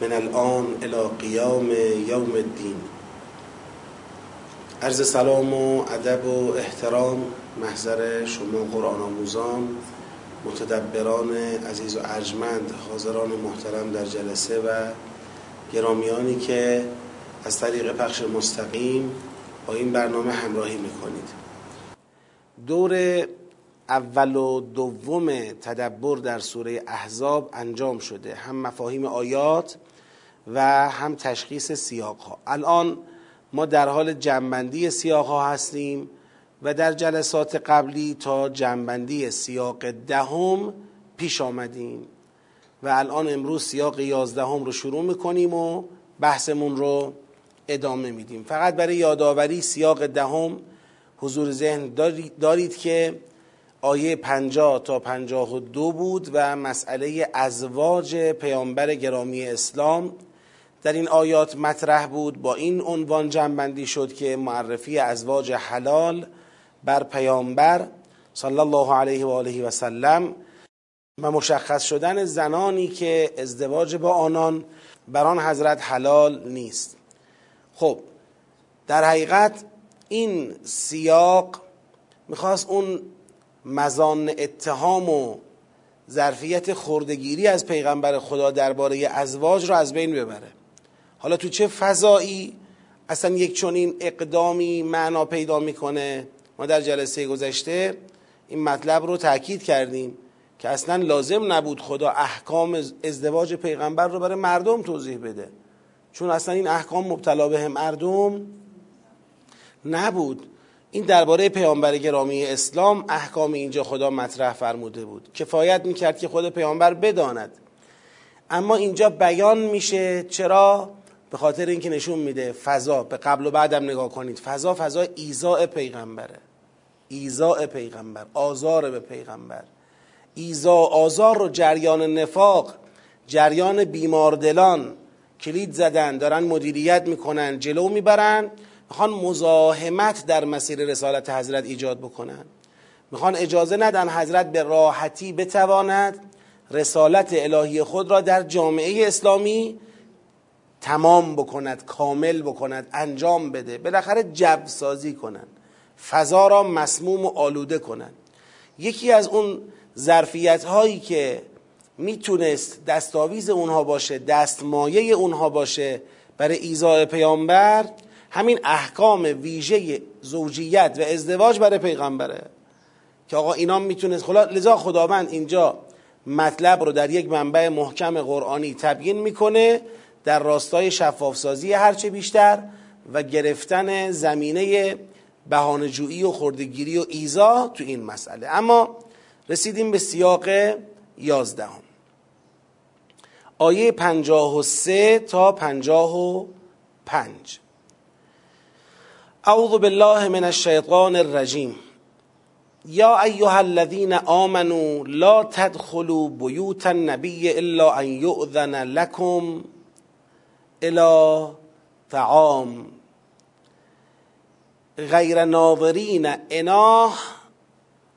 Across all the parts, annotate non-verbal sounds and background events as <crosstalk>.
من الان الى قیام یوم الدین. عرض سلام و ادب و احترام محضر شما قرآن آموزان متدبران عزیز و ارجمند حاضران محترم در جلسه و گرامیانی که از طریق پخش مستقیم با این برنامه همراهی می‌کنید. دور اول و دوم تدبر در سوره احزاب انجام شده. هم مفاهیم آیات و هم تشخیص سیاق ها الان ما در حال جنبندی سیاق ها هستیم و در جلسات قبلی تا جنبندی سیاق دهم پیش آمدیم و الان امروز سیاق یازدهم رو شروع می‌کنیم و بحثمون رو ادامه میدیم. فقط برای یادآوری سیاق دهم حضور ذهن دارید که آیه 50 تا 52 بود و مسئله ازواج پیامبر گرامی اسلام در این آیات مطرح بود با این عنوان جنبندی شد که معرفی ازواج حلال بر پیامبر صلی الله علیه و آله و سلم و مشخص شدن زنانی که ازدواج با آنان بر آن حضرت حلال نیست. خب در حقیقت این سیاق می‌خواست اون مزان اتهام و ظرفیت خردگیری از پیغمبر خدا درباره ازواج رو از بین ببره. حالا تو چه فضایی اصلا یک چنین اقدامی معنا پیدا می‌کنه؟ ما در جلسه گذشته این مطلب رو تاکید کردیم که اصلا لازم نبود خدا احکام ازدواج پیغمبر رو برای مردم توضیح بده. چون اصلا این احکام مبتلا به مردم نبود. این درباره پیامبر گرامی اسلام احکام اینجا خدا مطرح فرموده بود. کفایت می‌کرد که خود پیامبر بداند. اما اینجا بیان میشه چرا؟ به خاطر اینکه نشون میده فضا به قبل و بعدم نگاه کنید. فضا فضا ایزاء پیغمبره. ایزاء پیغمبر آزار به پیغمبر. ایزا آزار رو جریان نفاق جریان بیماردلان. کلید زدن دارن مدیریت می‌کنن جلو می‌برن. می‌خوان مزاحمت در مسیر رسالت حضرت ایجاد بکنن. می‌خوان اجازه ندن حضرت به راحتی بتواند رسالت الهی خود را در جامعه اسلامی تمام بکند کامل بکند انجام بده. بالاخره جب سازی کنند فضا را مسموم و آلوده کنند یکی از اون ظرفیت هایی که می‌تونست دستاویز اونها باشه دستمایه اونها باشه برای ایزای پیامبر همین احکام ویژه زوجیت و ازدواج برای پیغمبره. که آقا اینا می‌تونست خلا لذا خداوند اینجا مطلب رو در یک منبع محکم قرآنی تبیین می‌کنه در راستای شفافسازی هرچه بیشتر و گرفتن زمینه بهانه‌جویی و خردگیری و ایزا تو این مسئله. اما رسیدیم به سیاق یازدهم. آیه پنجاه و سه تا پنجاه و پنج. اعوذ بالله من الشیطان الرجیم. یا ایها الذین آمنوا لا تدخلوا بیوت النبی الا ان یؤذن لكم الى طعام. غیر ناظرین اناه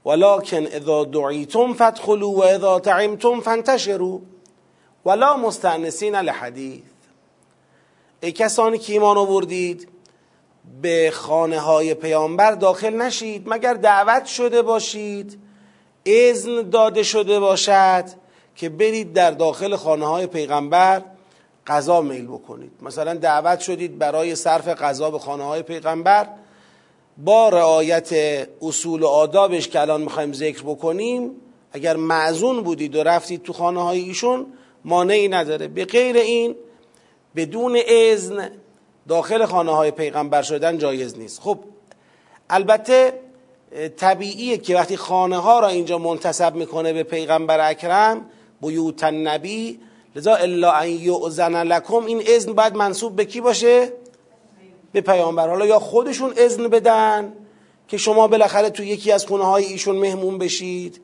ولكن اذا دعیتم فادخلوا و اذا تعمتم فانتشروا. ولا مستانسین لحدیث. ای کسانی که ایمان آوردید به خانه های پیامبر داخل نشید. مگر دعوت شده باشید اذن داده شده باشد که برید در داخل خانه های پیغمبر. غذا میل بکنید. مثلا دعوت شدید برای صرف غذا به خانه های پیغمبر. با رعایت اصول و آدابش که الان می‌خوایم ذکر بکنیم اگر معزون بودید و رفتید تو خانه های ایشون مانعی نداره. به غیر این بدون اذن داخل خانه های پیغمبر شدن جایز نیست. خب البته طبیعیه که وقتی خانه ها را اینجا منتصب می‌کنه به پیغمبر اکرم بیوت النبی لذا الا ان یؤذن لکم این اذن باید منصوب به کی باشه؟ به پیامبر. حالا یا خودشون اذن بدن که شما بالاخره تو یکی از خونه های ایشون مهمون بشید.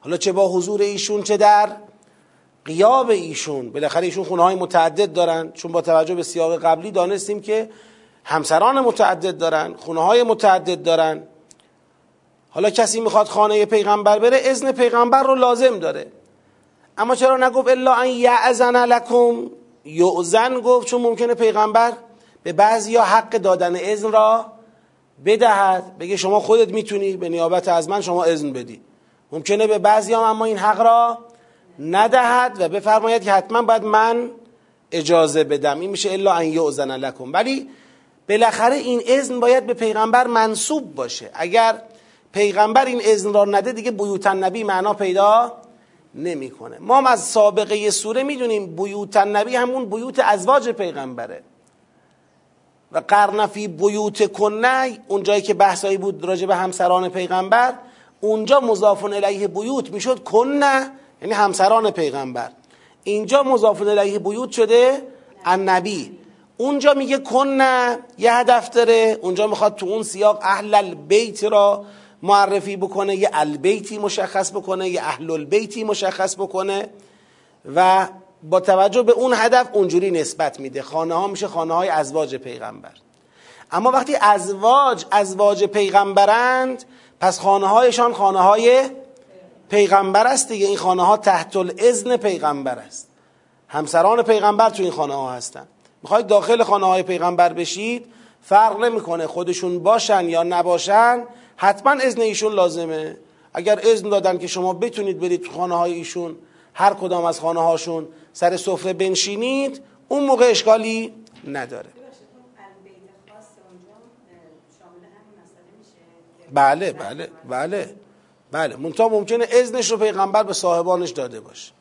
حالا چه با حضور ایشون چه در قیاب ایشون. بالاخره ایشون خونه های متعدد دارن چون با توجه به سیاق قبلی دانستیم که همسران متعدد دارن خونه های متعدد دارن. حالا کسی می‌خواد خانه پیغمبر بره اذن پیغمبر رو لازم داره. اما چرا نگفت الا ان یعزن لکم؟ یعزن گفت چون ممکنه پیغمبر به بعضی ها حق دادن اذن را بدهد. بگه شما خودت می‌تونی به نیابت از من شما اذن بدی. ممکنه به بعضی هم اما این حق را ندهد و بفرماید که حتما باید من اجازه بدم. این میشه الا ان یعزن لکم. ولی بالاخره این اذن باید به پیغمبر منصوب باشه. اگر پیغمبر این اذن را نده دیگه بیوت نبی معنا پیدا نمی‌کنه. ما از سابقه سوره می‌دونیم بیوت نبی همون بیوت ازواج پیغمبره. و قرنفی بیوت کنه اون جایی که بحثایی بود راجع به همسران پیغمبر اونجا مضاف الیه بیوت می‌شد کنه یعنی همسران پیغمبر. اینجا مضاف الیه بیوت شده النبی. اونجا میگه کنه یه هدف داره اونجا می‌خواد تو اون سیاق اهل البیت را معرفی بکنه یه البیتی مشخص بکنه یه اهل البیتی مشخص بکنه و با توجه به اون هدف اونجوری نسبت میده. خانه ها میشه خانه های ازواج پیغمبر. اما وقتی ازواج ازواج پیغمبرند پس خانه هایشان خانه های پیغمبر است دیگه. این خانه ها تحت الاذن پیغمبر است. همسران پیغمبر تو این خانه ها هستن. می‌خواید داخل خانه های پیغمبر بشید؟ فرق نمی‌کنه خودشون باشن یا نباشن. حتما اذن ایشون لازمه. اگر اذن دادن که شما بتونید برید تو خانه های ایشون هر کدام از خانه هاشون سر سفره بنشینید اون موقع اشکالی نداره. بله بله بله بله. منتها ممکنه اذنش رو پیغمبر به صاحبانش داده باشه.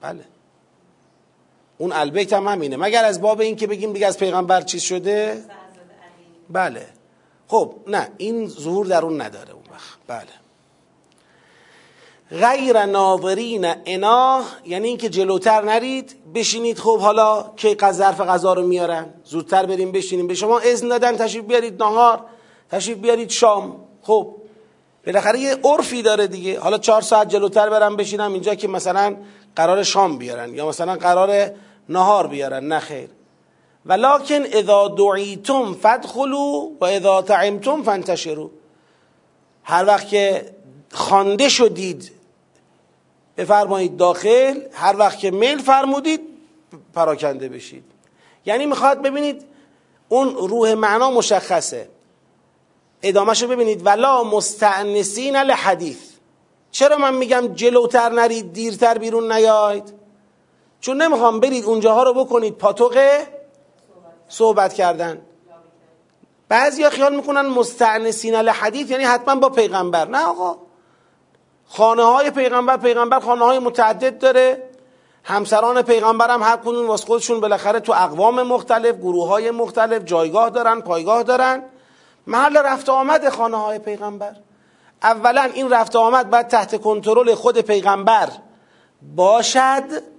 بله. اون البیت هم همینه. مگر از باب این که بگیم دیگه از پیغمبر چیز شده؟ بله. خب نه این ظهور در اون نداره اون وقت. بله. غیر ناظرین انا یعنی اینکه جلوتر نرید بشینید. خب حالا که ظرف غذا رو میارن زودتر بریم بشینیم. به شما اذن دادن تشریف بیارید نهار تشریف بیارید شام. خب بالاخره یه عرفی داره دیگه. حالا چهار ساعت جلوتر برم بشینم اینجا که مثلا قرار شام بیارن یا مثلا قرار نهار بیارن. نه خیر. ولکن اذا دعیتم فدخلوا و اذا تعمتم فانتشروا. هر وقت که خوانده شدید بفرمایید داخل هر وقت که میل فرمودید پراکنده بشید. یعنی می‌خواد ببینید اون روح معنا مشخصه. ادامهشو ببینید. ولا مستعنسین الحدیث چرا من میگم جلوتر نرید دیرتر بیرون نیاید؟ چون نمی‌خوام برید اونجاها رو بکنید پاتوق صحبت کردن. بعضی خیال می‌کنن مستعنسین الحدیث یعنی حتما با پیغمبر. نه آقا. خانه های پیغمبر پیغمبر خانه های متعدد داره. همسران پیغمبر هم هر کنون واسه خودشون بالاخره تو اقوام مختلف گروه های مختلف جایگاه دارن پایگاه دارن. محل رفت آمد خانه های پیغمبر. اولا این رفت آمد باید تحت کنترل خود پیغمبر باشد.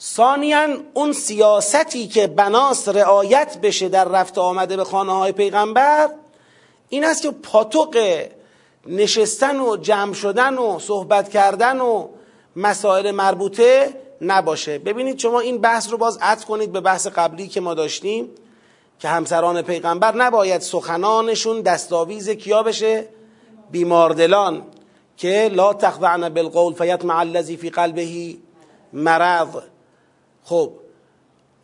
ثانیا اون سیاستی که بناس رعایت بشه در رفت آمده به خانه های پیغمبر این است که پاتوق نشستن و جمع شدن و صحبت کردن و مسائل مربوطه نباشه. ببینید شما این بحث رو باز عطف کنید به بحث قبلی که ما داشتیم که همسران پیغمبر نباید سخنانشون دستاویز کیا بشه؟ بیماردلان که لا تخضعن بالقول فیطمع الذی فی قلبه مرض. خب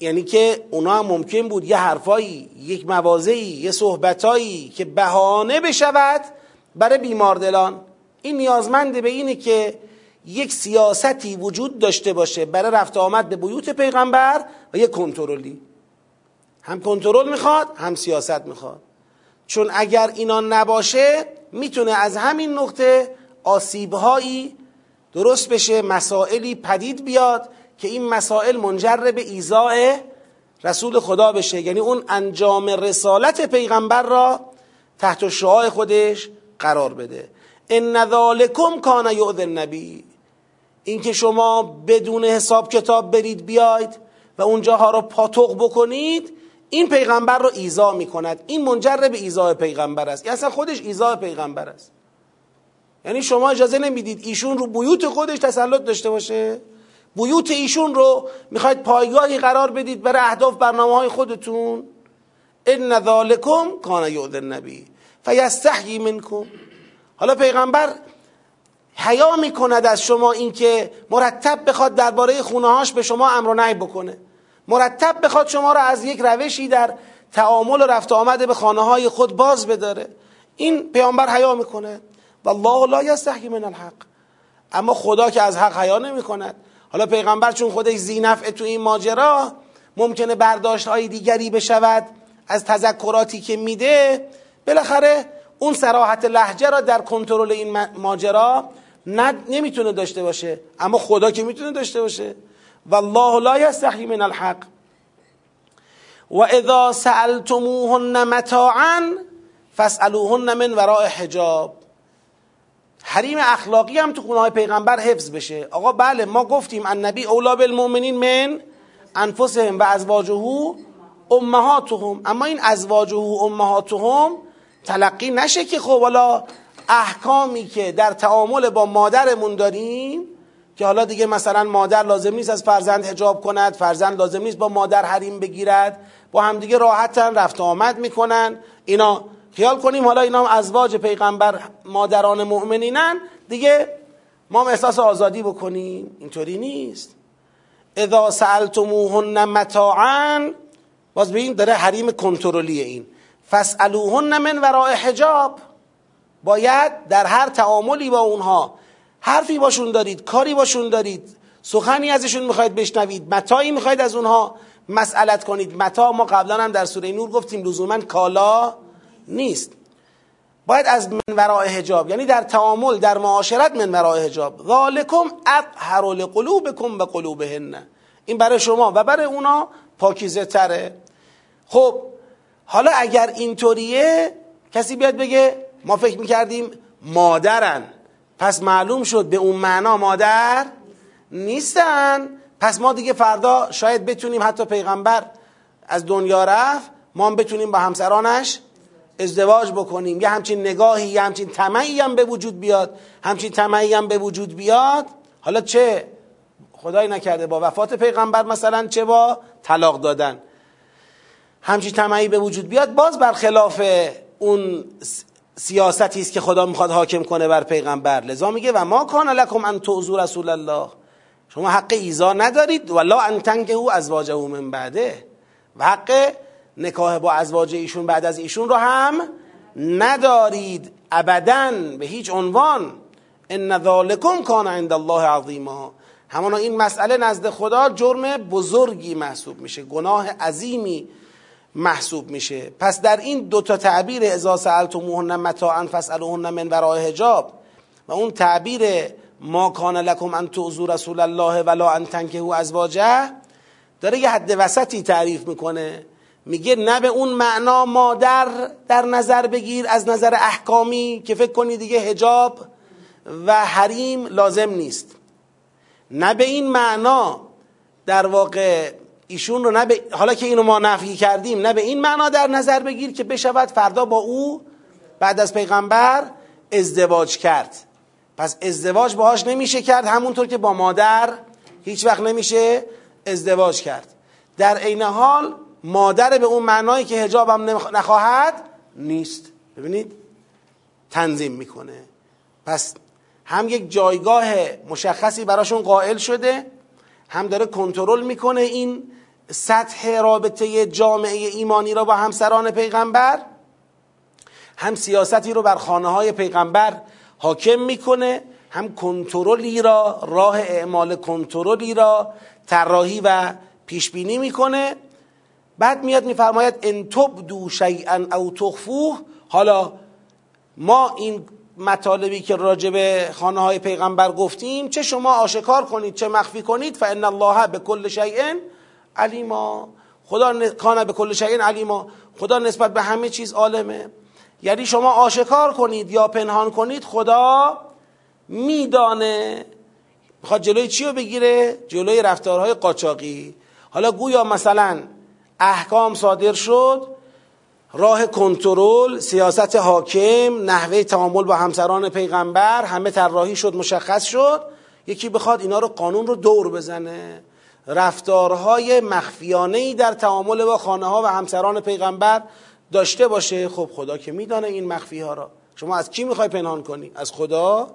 یعنی که اونا هم ممکن بود یه حرفایی یک موازهی یه صحبتایی که بهانه بشود برای بیماردلان این نیازمنده به اینه که یک سیاستی وجود داشته باشه برای رفت آمد به بیوت پیغمبر و یک کنترلی. هم کنترل می‌خواد هم سیاست می‌خواد. چون اگر اینا نباشه می‌تونه از همین نقطه آسیبهایی درست بشه مسائلی پدید بیاد که این مسائل منجر به ایزاع رسول خدا بشه. یعنی اون انجام رسالت پیغمبر را تحت شعاع خودش قرار بده. ان ذالکم کان یؤذ النبی. اینکه شما بدون حساب کتاب برید بیاید و اونجاها رو پاتوق بکنید این پیغمبر رو ایزا می کند این منجر به ایزا پیغمبر است. این اصلا خودش ایزا پیغمبر است. یعنی شما اجازه نمی‌دید ایشون رو بیوت خودش تسلط داشته باشه؟ بیوت ایشون رو می‌خواید پایگاهی قرار بدید برای اهداف برنامه های خودتون؟ ان ذالکم کان یؤذی النبی فیستحیی منکم. حالا پیغمبر حیا می‌کند از شما اینکه مرتب بخواد درباره خونه هاش به شما امر و نهی بکنه. مرتب بخواد شما را از یک روشی در تعامل و رفت آمده به خانه های خود باز بداره. این پیامبر حیا می‌کنه والله لا یستحی من الحق. اما خدا که از حق حیا نمی کند حالا پیغمبر چون خودش زینفع تو این ماجرا ممکنه برداشت های دیگری بشود از تذکراتی که میده بالاخره اون سراحت لحجه را در کنترل این ماجرا نمی‌تونه داشته باشه. اما خدا که می‌تونه داشته باشه. والله لا یستحی من الحق. و اذا سألتموهن متاعا فاسألوهن من وراء حجاب. حریم اخلاقی هم تو خونه های پیغمبر حفظ بشه. آقا بله ما گفتیم النبی اولا بالمؤمنین من انفسهم و ازواجه امهاتهم. اما این ازواجه امهاتهم تلقی نشه که خب حالا احکامی که در تعامل با مادرمون داریم که حالا دیگه مثلا مادر لازم نیست از فرزند حجاب کند فرزند لازم نیست با مادر حریم بگیرد با همدیگه راحتن رفت آمد می‌کنن. اینا خیال کنیم حالا اینا ازواج پیغمبر مادران مؤمنینن دیگه ما هم احساس آزادی بکنیم. اینطوری نیست. اذا سألتموهن متاعا باز ببین داره حریم کنترلی این. فاسالوهن من وراء حجاب. باید در هر تعاملی با اونها حرفی باشون دارید کاری باشون دارید. سخنی ازشون می‌خواید بشنوید متایی می‌خواید از اونها مسئلت کنید. متا ما قبلا هم در سوره نور گفتیم لزوما کالا نیست. باید از من وراء حجاب یعنی در تعامل در معاشرت من وراء حجاب. ذالکم اطهر لقلوبکم و قلوبهن. این برای شما و برای اونا پاکیزه تره. خب حالا اگر اینطوریه کسی بیاد بگه ما فکر می‌کردیم مادرن. پس معلوم شد به اون معنا مادر نیستن. پس ما دیگه فردا شاید بتونیم حتی پیغمبر از دنیا رفت ما هم بتونیم با همسرانش ازدواج بکنیم. یه همچین نگاهی یه همچین طمعی هم به وجود بیاد. همچین طمعی هم به وجود بیاد. حالا چه؟ خدای نکرده با وفات پیغمبر مثلا چه با طلاق دادن؟ همچین طمعی به وجود بیاد. باز برخلاف اون سیاستی است که خدا می‌خواد حاکم کنه بر پیغمبر. لذا میگه و ما کان لکم ان تعذو رسول الله. شما حق ایزا ندارید. ولا ان تنکه او ازواجه من بعده. و حق نکاح با ازواج ایشون بعد از ایشون رو هم ندارید ابدا به هیچ عنوان. ان ذالکم کان عند الله عظیما. همانا این مسئله نزد خدا جرم بزرگی محسوب میشه گناه عظیمی محسوب میشه. پس در این دو تا تعبیر اذا سالتموهن متاعا فاسالوهن من وراء حجاب. و اون تعبیر ما کان لکم ان تعذوا رسول الله ولا ان تنکحوا ازواجه داره یه حد وسطی تعریف می‌کنه. میگه نه به اون معنا مادر در نظر بگیر از نظر احکامی که فکر کنی دیگه هجاب و حریم لازم نیست. نه به این معنا در واقع ایشون رو نه حالا که اینو ما نفی کردیم نه به این معنا در نظر بگیر که بشود فردا با او بعد از پیغمبر ازدواج کرد. پس ازدواج باهاش نمیشه کرد همونطور که با مادر هیچ وقت نمیشه ازدواج کرد. در عین حال مادر به اون معنایی که هجابم نخواهد نیست. ببینید تنظیم می‌کنه. پس هم یک جایگاه مشخصی براشون قائل شده هم داره کنترل می‌کنه این سطح رابطه جامعه ایمانی را با همسران پیغمبر هم سیاستی رو بر خانه های پیغمبر حاکم می‌کنه هم کنترلی را راه اعمال کنترلی را طراحی و پیش بینی می‌کنه. بعد میاد میفرماید ان تبدو شیئا او تخفوه. حالا ما این مطالبی که راجع به خانه های پیغمبر گفتیم چه شما آشکار کنید چه مخفی کنید فان الله به کل شیء علیما. خدا کان به کل شیء علیما. خدا نسبت به همه چیز عالمه. یعنی شما آشکار کنید یا پنهان کنید خدا میدانه. می‌خواد جلوی چی رو بگیره؟ جلوی رفتارهای قاچاقی. حالا گویا مثلا احکام صادر شد. راه کنترل سیاست حاکم نحوه تعامل با همسران پیغمبر همه طراحی شد مشخص شد. یکی بخواد اینا رو قانون رو دور بزنه. رفتارهای مخفیانه ای در تعامل با خانه ها و همسران پیغمبر داشته باشه. خب خدا که میدانه این مخفی ها را. شما از کی می‌خوای پنهان کنی؟ از خدا؟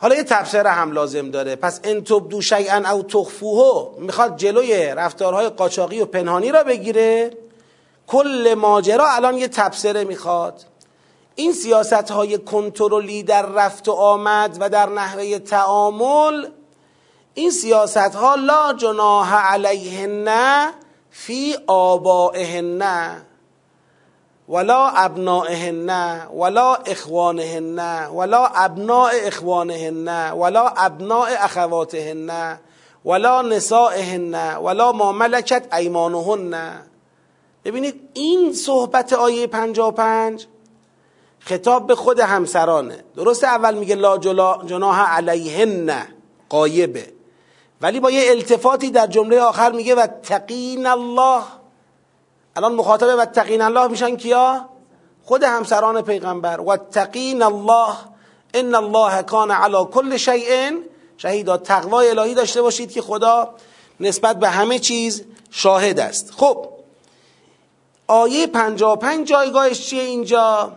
حالا یه تفسیر هم لازم داره. پس ان تبدو شیئا او تخفوه. می‌خواد جلوی رفتارهای قاچاقی و پنهانی را بگیره. کل ماجرا الان یه تبصره می‌خواد. این سیاست های کنترلی در رفت و آمد و در نحوه تعامل این سیاست ها لا جناح علیهن فی آبائهن. ولا ابنائهن ولا اخوانهن ولا ابناء اخوانهن ولا ابناء اخواتهن ولا نسائهن ولا ما ملکت ایمانهن. ببینید این صحبت آیه 55 خطاب به خود همسرانه. درسته اول میگه لا جناح علیهن قایبه. ولی با یه التفاتی در جمله آخر میگه و تقین الله الان مخاطبه و تقین الله میشن کیا؟ خود همسران پیغمبر. و تقین الله ان الله کان علی کل شیء شهیدا. تقوای الهی داشته باشید که خدا نسبت به همه چیز شاهد است. خب آیه 55 جایگاهش چیه اینجا؟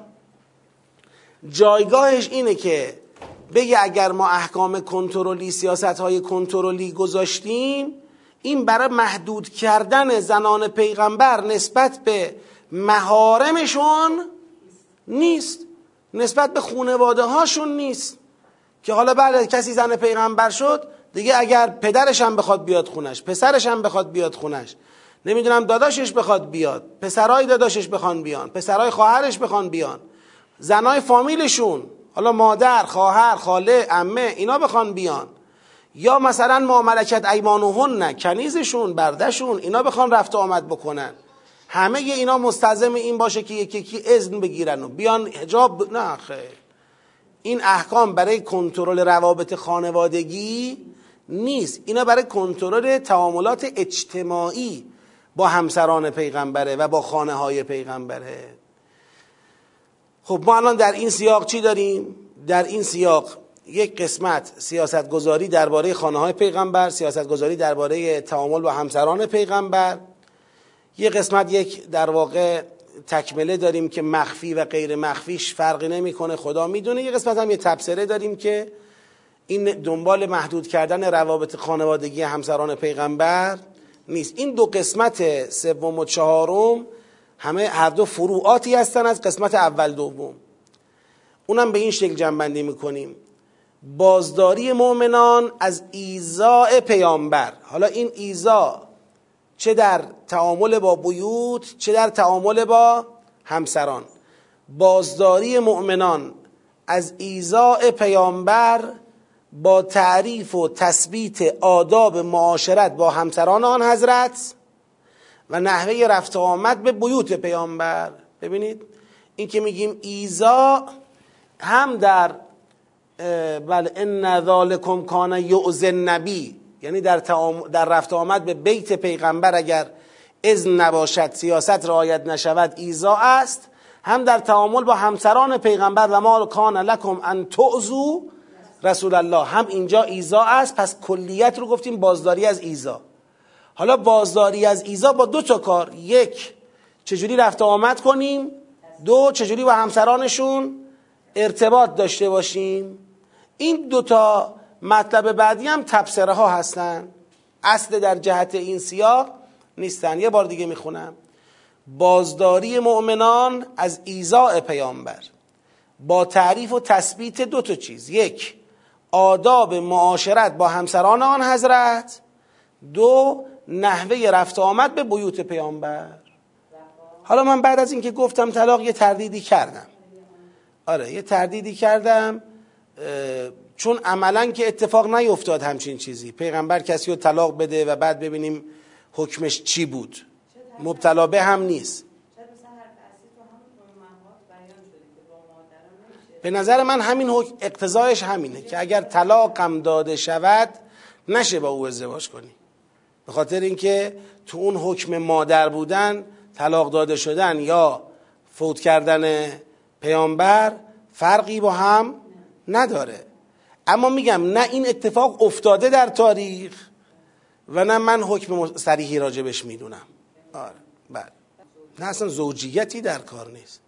جایگاهش اینه که بگه اگر ما احکام کنترلی سیاست های کنترلی گذاشتیم این برای محدود کردن زنان پیغمبر نسبت به مهارمشون نیست. نسبت به خونواده هاشون نیست. که حالا بعد کسی زن پیغمبر شد دیگه اگر پدرش هم بخواد بیاد خونش پسرش هم بخواد بیاد خونش. نمی‌دونم داداشش بخواد بیاد پسرای داداشش بخوان بیان پسرای خواهرش بخوان بیان. زنای فامیلشون حالا مادر خواهر خاله امه اینا بخوان بیان. یا مثلا ما ملکت ایمانهن کنیزشون بردشون اینا بخوان رفت آمد بکنن. همه اینا مستلزم این باشه که یکی یکی اذن بگیرن و بیان حجاب نه خیر این احکام برای کنترل روابط خانوادگی نیست. اینا برای کنترل تعاملات اجتماعی با همسران پیغمبره و با خانه های پیغمبره. خب ما الان در این سیاق چی داریم؟ در این سیاق یک قسمت سیاست گذاری درباره خانه های پیغمبر سیاست گذاری درباره تعامل با همسران پیغمبر. یک قسمت یک در واقع تکمله داریم که مخفی و غیر مخفیش فرقی نمی‌کنه خدا می‌دونه. یک قسمت هم یه تبصره داریم که این دنبال محدود کردن روابط خانوادگی همسران پیغمبر نیست. این دو قسمت سوم و چهارم همه هر دو فروعاتی هستن از قسمت اول دوم. اونم به این شکل جنبندی می‌کنیم. بازداری مؤمنان از ایزاء پیامبر. حالا این ایزا چه در تعامل با بیوت چه در تعامل با همسران. بازداری مؤمنان از ایزاء پیامبر با تعریف و تثبیت آداب معاشرت با همسران آن حضرت و نحوه رفت آمد به بیوت پیامبر. ببینید این که میگیم ایزا هم در بله ان ذالکم کان یعز نبی یعنی در, در رفت آمد به بیت پیغمبر اگر اذن نباشد سیاست رعایت نشود ایزا است. هم در تعامل با همسران پیغمبر و ما کان لکم ان تعزو رسول الله. هم اینجا ایزا است. پس کلیت رو گفتیم بازداری از ایزا. حالا بازداری از ایزا با دو تا کار. یک چجوری رفت آمد کنیم؟ دو چجوری با همسرانشون ارتباط داشته باشیم؟ این دوتا مطلب بعدی هم تبصره ها هستن. اصل در جهت این سیاق نیستن. یه بار دیگه می‌خونم. بازداری مؤمنان از ایزاء پیامبر. با تعریف و تثبیت دو تا چیز. یک آداب معاشرت با همسران آن حضرت. دو نحوه رفت آمد به بیوت پیامبر. حالا من بعد از اینکه گفتم طلاق یه تردیدی کردم. آره یه تردیدی کردم. چون عملا که اتفاق نیفتاد همچین چیزی. پیغمبر کسی رو طلاق بده و بعد ببینیم حکمش چی بود. مبتلا به هم نیست. به نظر من همین حکم اقتضایش همینه که اگر طلاقم داده شود نشه با او ازدواج کنی. به خاطر اینکه تو اون حکم مادر بودن طلاق داده شدن یا فوت کردن پیامبر فرقی با هم نداره. اما میگم نه این اتفاق افتاده در تاریخ و نه من حکم صریحی راجبش می‌دونم. آره بله. نه اصلا زوجیتی در کار نیست.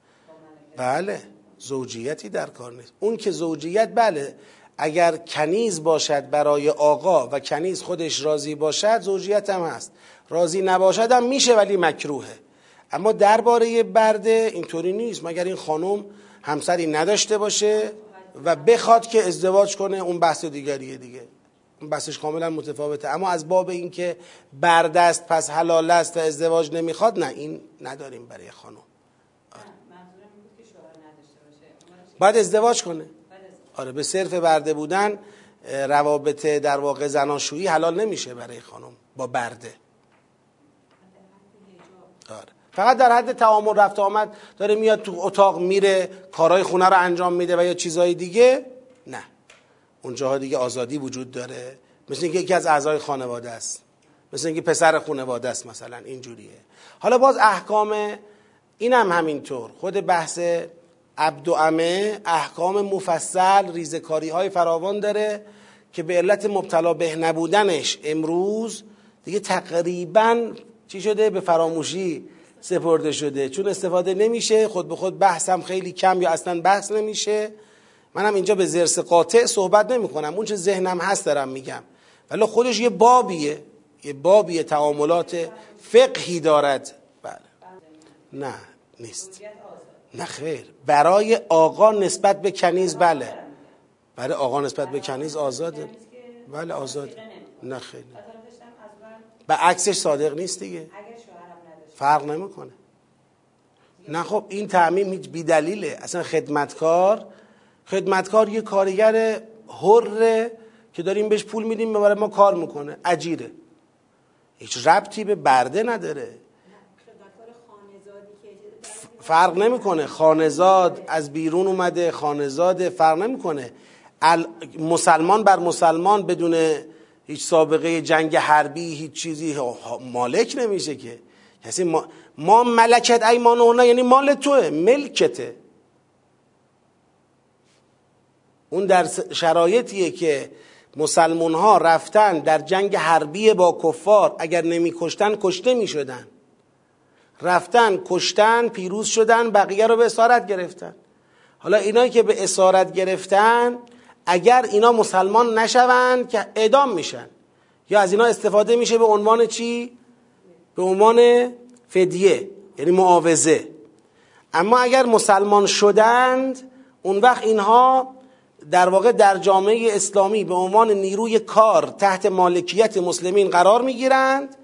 بله زوجیتی در کار نیست. اون که زوجیت بله اگر کنیز باشد برای آقا و کنیز خودش راضی باشد زوجیت هم هست. راضی نباشد هم میشه ولی مکروهه. اما درباره برده اینطوری نیست. مگر این خانم همسری نداشته باشه؟ و بخواد که ازدواج کنه اون بحث دیگریه دیگه. اون بحثش کاملا متفاوته. اما از باب اینکه برده است پس حلال است و ازدواج نمی‌خواد نه این نداریم برای خانم. باید ازدواج کنه. آره به صرف برده بودن روابط در واقع زناشویی حلال نمیشه برای خانم با برده. آره. فقط در حد تعامل رفت آمد داره میاد تو اتاق میره کارهای خونه رو انجام میده و یا چیزهای دیگه؟ نه. اونجاها دیگه آزادی وجود داره. مثل اینکه یکی از اعضای خانواده است. مثل اینکه پسر خانواده است مثلا اینجوریه. حالا باز احکام اینم هم همینطور. خود بحث عبد و امه احکام مفصل ریزکاری های فراوان داره که به علت مبتلا به نبودنش امروز دیگه تقریبا چی شده؟ به فراموشی سپرده شده. چون استفاده نمیشه خود به خود بحثم خیلی کم یا اصلا بحث نمیشه. منم اینجا به زرس قاطع صحبت نمی کنم اون چه ذهنم هست دارم میگم. ولی خودش یه بابیه. یه بابیه تعاملات فقهی دارد. بله. نه نیست. نه خیر. برای آقا نسبت به کنیز بله. برای آقا نسبت به کنیز آزاده. بله آزاده. نه خیر. به عکسش صادق نیست دیگه. فرق نمی‌کنه. نه خب این تعمیم هیچ بیدلیله. اصلا خدمتکار خدمتکار یه کارگر حره که داریم بهش پول میدیم برای ما کار می‌کنه. اجیره. هیچ ربطی به برده نداره. فرق نمی‌کنه. خانزاد از بیرون اومده خانزاد فرق نمی‌کنه. مسلمان بر مسلمان بدون هیچ سابقه جنگ حربی هیچ چیزی مالک نمیشه که. کسی ما, ما ملکت ایمان یعنی مال توه ملکته. اون در شرایطیه که مسلمون ها رفتن در جنگ حربی با کفار اگر نمی کشتن کشته می شدن رفتن کشتن پیروز شدن بقیه رو به اسارت گرفتن. حالا اینایی که به اسارت گرفتن اگر اینا مسلمان نشوند که اعدام میشن. یا از اینا استفاده میشه به عنوان چی؟ به عنوان فدیه یعنی معاوضه. اما اگر مسلمان شدند اون وقت اینها در واقع در جامعه اسلامی به عنوان نیروی کار تحت مالکیت مسلمین قرار می‌گیرند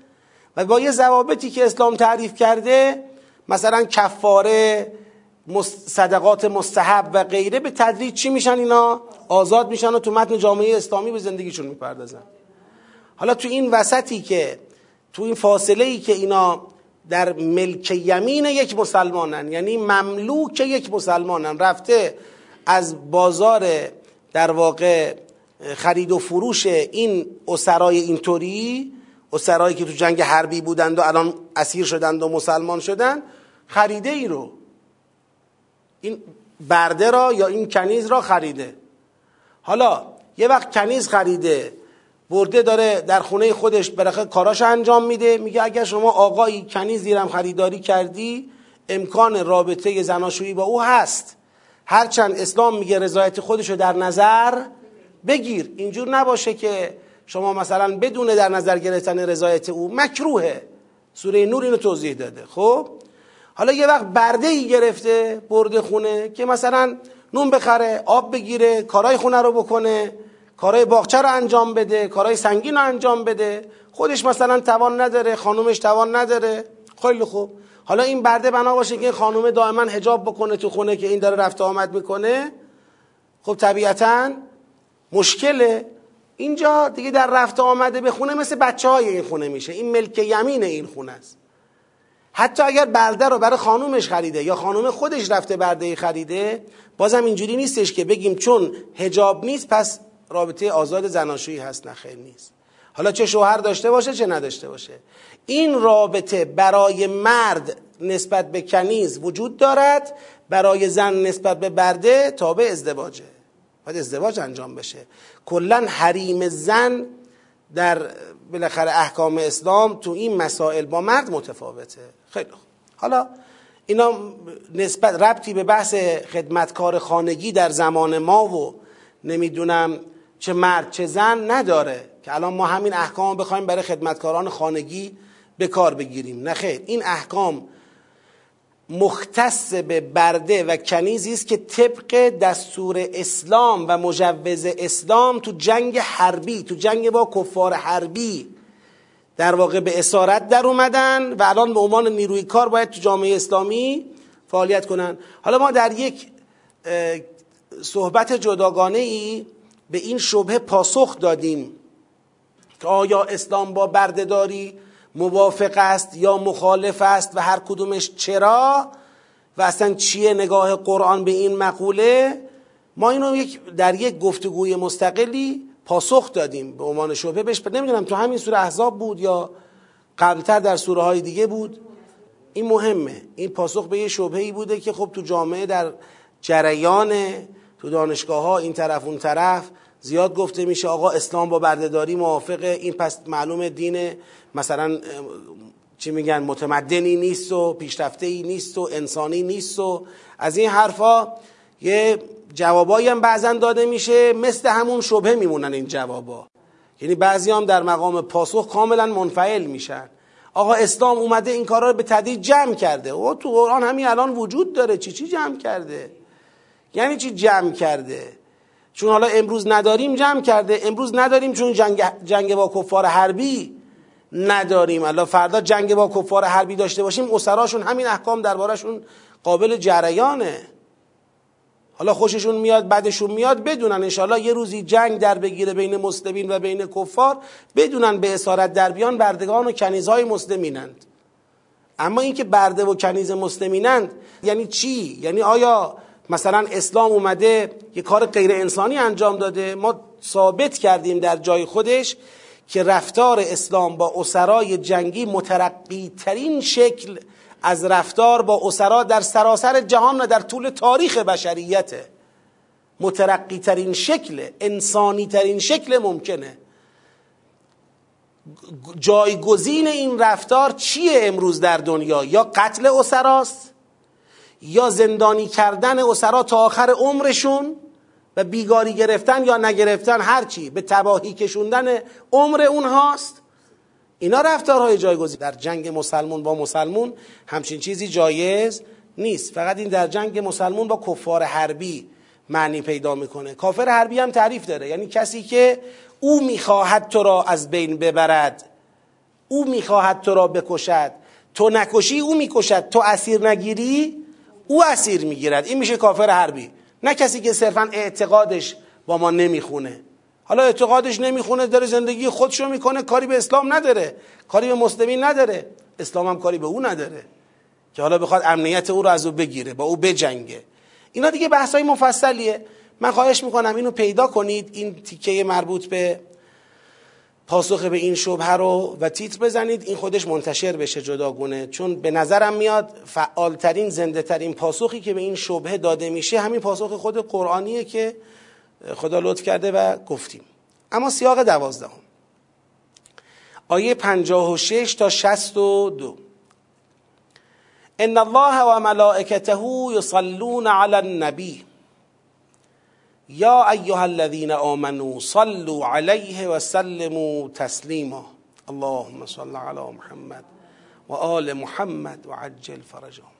و با یه ضوابطی که اسلام تعریف کرده مثلا کفاره صدقات مستحب و غیره به تدریج چی میشن اینا؟ آزاد میشن و تو متن جامعه اسلامی به زندگیشون می‌پردازن. حالا تو این وسطی که تو این فاصله ای که اینا در ملک یمین یک مسلمانن یعنی مملوک یک مسلمانن رفته از بازار در واقع خرید و فروش این اسرای اینطوری اسرایی که تو جنگ حربی بودند و الان اسیر شدند و مسلمان شدند خریده ای رو. این برده را یا این کنیز را خریده. حالا یه وقت کنیز خریده. برده داره در خونه خودش برخه کاراش انجام میده. میگه اگر شما آقایی کنیز دیرم خریداری کردی امکان رابطه زناشویی با او هست. هرچند اسلام میگه رضایت خودشو در نظر بگیر. اینجور نباشه که شما مثلا بدون در نظر گرفتن رضایت او مکروهه سوره نور اینو توضیح داده. خب؟ حالا یه وقت برده ای گرفته برده خونه که مثلا نون بخره آب بگیره کارای خونه رو بکنه. کارای باغچه رو انجام بده کارای سنگین رو انجام بده. خودش مثلا توان نداره خانومش توان نداره. خیلی خوب. حالا این برده بنا باشه که خانومه دائما حجاب بکنه تو خونه که این داره رفت آمد می‌کنه. خب طبیعتا مشکله. اینجا دیگه در رفت آمده به خونه مثل بچه های این خونه میشه. این ملک یمین این خونه است. حتی اگر برده رو برای خانومش خریده یا خانوم خودش رفته برده خریده بازم اینجوری نیستش که بگیم چون هجاب نیست پس رابطه آزاد زناشویی هست نه خیر نیست. حالا چه شوهر داشته باشه چه نداشته باشه. این رابطه برای مرد نسبت به کنیز وجود دارد برای زن نسبت به برده تابع ازدواجه. باید ازدواج انجام بشه. کلا حریم زن در بالاخره احکام اسلام تو این مسائل با مرد متفاوته. خیلی خوب. حالا اینا نسبت ربطی به بحث خدمتکار خانگی در زمان ما و نمی‌دونم چه مرد چه زن نداره که الان ما همین احکام بخوایم برای خدمتکاران خانگی به کار بگیریم. نه خیر. این احکام مختص به برده و کنیزی است که طبق دستور اسلام و مجوز اسلام تو جنگ حربی تو جنگ با کفار حربی در واقع به اسارت در اومدن و الان به عنوان نیروی کار باید تو جامعه اسلامی فعالیت کنن. حالا ما در یک صحبت جداگانه ای به این شبه پاسخ دادیم که آیا اسلام با بردهداری موافق است یا مخالف است و هر کدومش چرا و اصلا چیه نگاه قرآن به این مقوله؟ ما اینو در یک گفتگوی مستقلی پاسخ دادیم به عنوان شبه. بهش نمی‌دونم تو همین سوره احزاب بود یا قبلتر در سوره های دیگه بود؟ این مهمه. این پاسخ به یه شبهه ای بوده که خب تو جامعه در جریان تو دانشگاه ها این طرف اون طرف زیاد گفته میشه آقا اسلام با بردهداری موافقه این پس معلوم دین مثلا چی میگن متمدنی نیست و پیشرفته ای نیست و انسانی نیست و از این حرفا یه جوابایی هم بعضا داده میشه مثل همون شبه میمونن این جوابا. یعنی بعضی هم در مقام پاسخ کاملا منفعل میشن. آقا اسلام اومده این کارا رو به تدریج جمع کرده. او تو قرآن همین الان وجود داره. چی چی جمع کرده؟ یعنی چی جمع کرده؟ چون حالا امروز نداریم جمع کرده. امروز نداریم چون جنگ, جنگ با کفار حربی نداریم. الله فردا جنگ با کفار حربی داشته باشیم اسراشون همین احکام دربارهشون قابل جریانه. حالا خوششون میاد بعدشون میاد بدونن انشالله یه روزی جنگ در بگیره بین مسلمین و بین کفار بدونن به اسارت در بیان بردگان و کنیزهای مسلمینند. اما اینکه برده و کنیز مسلمینند یعنی چی؟ یعنی آیا مثلا اسلام اومده یه کار غیر انسانی انجام داده. ما ثابت کردیم در جای خودش که رفتار اسلام با اسرای جنگی مترقی ترین شکل از رفتار با اسرا در سراسر جهان و در طول تاریخ بشریته مترقی ترین شکل انسانی ترین شکل ممکنه. جایگزین این رفتار چیه امروز در دنیا؟ یا قتل اسراست؟ یا زندانی کردن اسرا تا آخر عمرشون و بیگاری گرفتن یا نگرفتن هرچی به تباهی کشوندن عمر اونهاست. اینا رفتارهای جایگزین. در جنگ مسلمون با مسلمون همچین چیزی جایز نیست. فقط این در جنگ مسلمون با کفار حربی معنی پیدا می‌کنه. کافر حربی هم تعریف داره. یعنی کسی که او می‌خواهد تو را از بین ببرد او می‌خواهد تو را بکشد. تو نکشی او می‌کشد. تو اسیر نگیری او اسیر می‌گیرد. این میشه کافر حربی. نه کسی که صرفا اعتقادش با ما نمی‌خونه. حالا اعتقادش نمی‌خونه داره زندگی خودشو می‌کنه کاری به اسلام نداره. کاری به مسلمین نداره. اسلام هم کاری به او نداره. که حالا بخواد امنیت او رو از او بگیره با او بجنگه. اینا دیگه بحث های مفصلیه. من خواهش می‌کنم اینو پیدا کنید. این تیکه مربوط به پاسخ به این شبهه رو و تیتر بزنید این خودش منتشر بشه جداگونه. چون به نظرم میاد فعالترین زنده ترین پاسخی که به این شبهه داده میشه همین پاسخ خود قرآنیه که خدا لطف کرده و گفتیم. اما سیاق دوازدهم. آیه 56 تا 62 ان الله و ملائکته یصلون علی النبی. یا ایها الذین آمنوا صلوا علیه و سلموا تسلیما اللهم صل علی محمد و آل محمد و عجل فرجهم.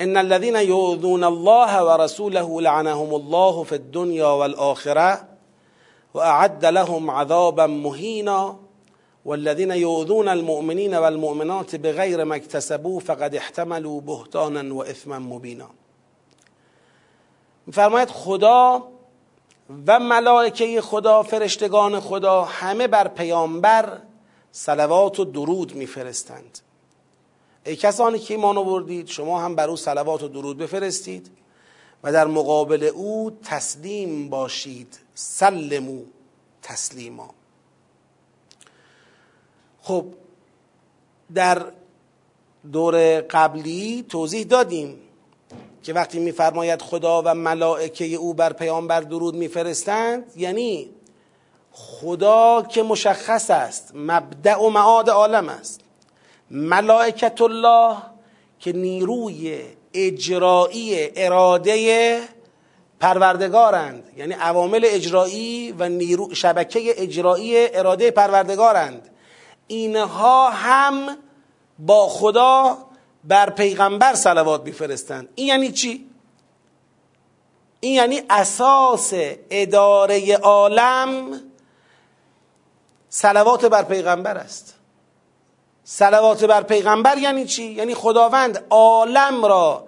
إن الذين يؤذون الله ورسوله لعنهم الله في الدنيا والآخرة وأعد لهم عذابا مهينا. والذين يؤذون المؤمنين والمؤمنات بغير ما اكتسبوا فقد احتملوا بهتانا وإثما مبينا. فرماید خدا و ملائکه خدا فرشتگان خدا همه بر پیامبر صلوات و درود میفرستند. ای کسانی که ایمان آوردید شما هم بر او صلوات و درود بفرستید و در مقابل او تسلیم باشید. سلمو تسلیما. خب در دور قبلی توضیح دادیم که وقتی میفرماید خدا و ملائکه او بر پیامبر درود میفرستند یعنی خدا که مشخص است مبدع و معاد عالم است. ملائکت الله که نیروی اجرایی اراده پروردگارند یعنی عوامل اجرایی و نیرو شبکه اجرایی اراده پروردگارند. اینها هم با خدا بر پیغمبر صلوات میفرستند. این یعنی چی؟ این یعنی اساس اداره عالم صلوات بر پیغمبر است. صلوات بر پیغمبر یعنی چی؟ یعنی خداوند عالم را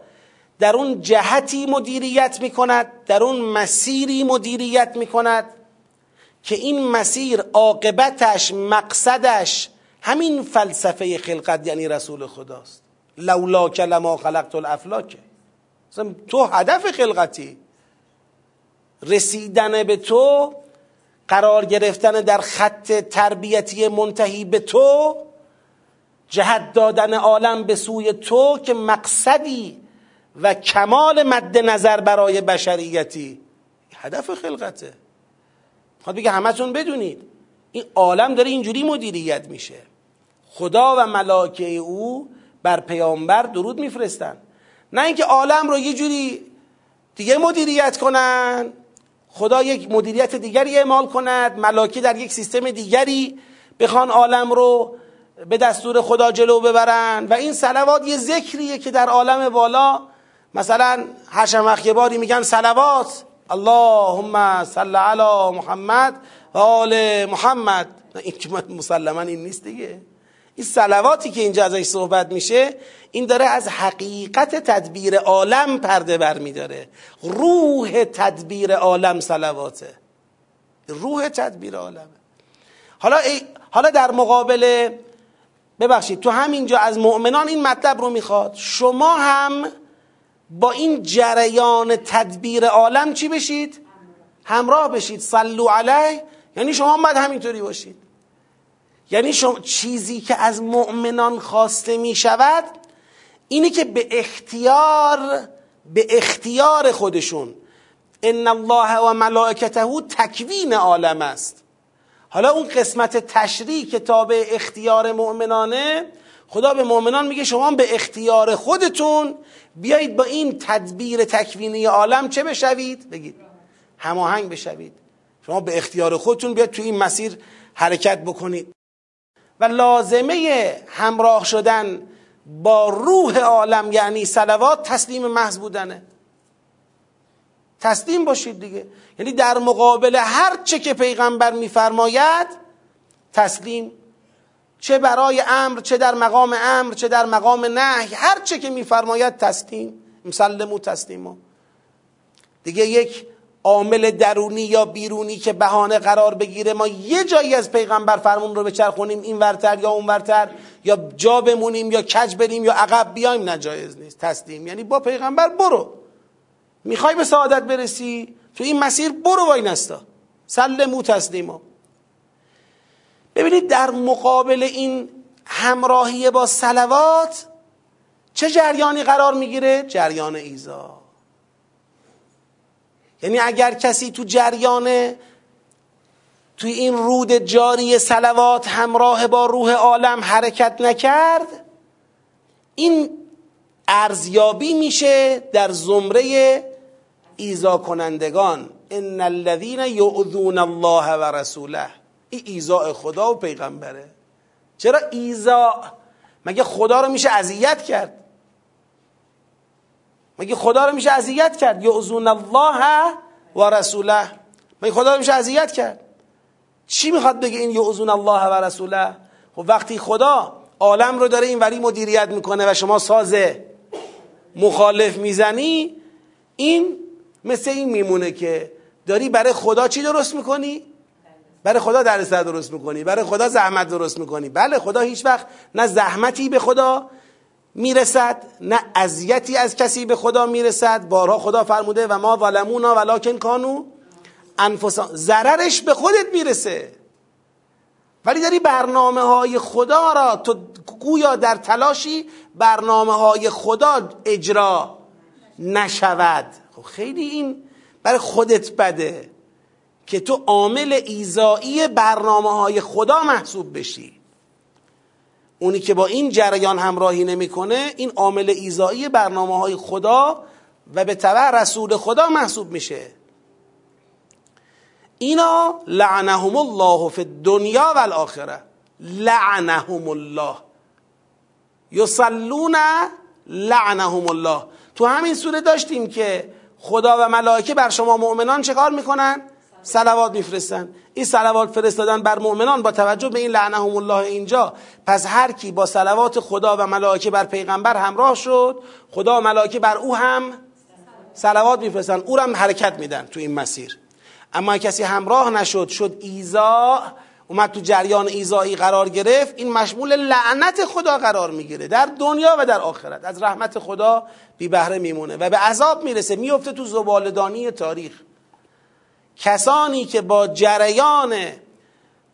در اون جهتی مدیریت می کند در اون مسیری مدیریت می کند که این مسیر عاقبتش مقصدش همین فلسفه خلقت یعنی رسول خداست. لولا کلما خلقت الافلاک. تو هدف خلقتی. رسیدن به تو قرار گرفتن در خط تربیتی منتهی به تو جهت دادن عالم به سوی تو که مقصدی و کمال مد نظر برای بشریتی. هدف خلقته. خواهد بگه همتون بدونید. این عالم داره اینجوری مدیریت میشه. خدا و ملاکه او بر پیامبر درود میفرستن. نه اینکه عالم رو یه جوری دیگه مدیریت کنن خدا یک مدیریت دیگری اعمال کند ملاکی در یک سیستم دیگری بخوان عالم رو به دستور خدا جلو ببرن. و این سلوات یه ذکریه که در عالم بالا مثلا هر شمخ یه باری میگن سلوات اللهم صل علی محمد و آل محمد. این که مسلما این نیست دیگه. این سلواتی که اینجا ازش صحبت میشه این داره از حقیقت تدبیر عالم پرده بر میداره. روح تدبیر عالم سلواته روح تدبیر عالمه حالا, حالا در مقابل ببخشید تو همینجا از مؤمنان این مطلب رو می‌خواد. شما هم با این جریان تدبیر عالم چی بشید؟ همراه بشید. صلو علیه یعنی شما باید همینطوری باشید. یعنی شما چیزی که از مؤمنان خواسته می شود اینه که به اختیار به اختیار خودشون. ان الله و ملائکته تکوین عالم است. حالا اون قسمت تشریع که اختیار مؤمنانه خدا به مؤمنان میگه شما به اختیار خودتون بیایید با این تدبیر تکوینی عالم چه بشوید؟ بگید. هماهنگ بشوید. شما به اختیار خودتون بیاید تو این مسیر حرکت بکنید. و لازمه همراه شدن با روح عالم یعنی سلوات تسلیم محض بودنه. تسلیم باشید دیگه. یعنی در مقابل هر چه که پیغمبر میفرماید تسلیم. چه برای امر چه در مقام امر چه در مقام نهی هر چه که میفرماید تسلیم. مسلمو تسلیمو. دیگه یک عامل درونی یا بیرونی که بهانه قرار بگیره ما یه جایی از پیغمبر فرمون رو بچرخونیم این ورتر یا اون ورتر یا جا بمونیم یا کج بریم یا عقب بیایم نجایز نیست تسلیم. یعنی با پیغمبر برو. می‌خوای به سعادت برسی؟ تو این مسیر برو وای نستا. سلمو تسلیمو ببینید در مقابل این همراهی با سلوات چه جریانی قرار می‌گیره؟ جریان ایزا. یعنی اگر کسی تو جریان توی این رود جاری سلوات همراه با روح عالم حرکت نکرد این ارزیابی میشه در زمره ایزا کنندگان ان الذين یؤذون الله و رسوله. این ایزا خدا و پیغمبره. چرا ایزا؟ مگه خدا رو میشه اذیت کرد؟ مگه خدا رو میشه اذیت کرد؟ یعزون الله و رسوله. مگه خدا رو میشه اذیت کرد؟ چی می‌خواد بگه این یعزون الله و رسوله؟ خب وقتی خدا عالم رو داره این وری مدیریت می‌کنه و شما ساز مخالف می‌زنی این مثل این میمونه که داری برای خدا چی درست می‌کنی؟ برای خدا درسته درست می‌کنی برای خدا زحمت درست می‌کنی. بله خدا هیچ وقت نه زحمتی به خدا می‌رسد نه اذیتی از کسی به خدا می‌رسد. بارها خدا فرموده و ما ظلمونا ولکن کانو انفسا. ضررش به خودت می‌رسه. ولی داری برنامه های خدا را تو گویا در تلاشی برنامه های خدا اجرا نشود. خب خیلی این برای خودت بده که تو عامل ایزایی برنامه های خدا محسوب بشی. اونی که با این جریان همراهی نمی‌کنه این عامل ایزایی برنامه های خدا و به تبع رسول خدا محسوب میشه. اینا لعنهم الله فی الدنیا و الاخره. لعنهم الله. یصلون لعنهم الله. تو همین سوره داشتیم که خدا و ملائکه بر شما مؤمنان چه کار می‌کنن؟ سلوات میفرستن. این سلوات فرستادن بر مؤمنان با توجه به این لعنهم الله اینجا. پس هر کی با سلوات خدا و ملائکه بر پیغمبر همراه شد خدا و ملائکه بر او هم سلوات میفرستن. او هم حرکت میدن تو این مسیر. اما کسی همراه نشد شد ایزا اومد تو جریان ایزایی قرار گرفت این مشمول لعنت خدا قرار می‌گیره. در دنیا و در آخرت. از رحمت خدا بی بهره میمونه و به عذاب می‌رسه. میفته تو زبالدانی تاریخ. کسانی که با جریان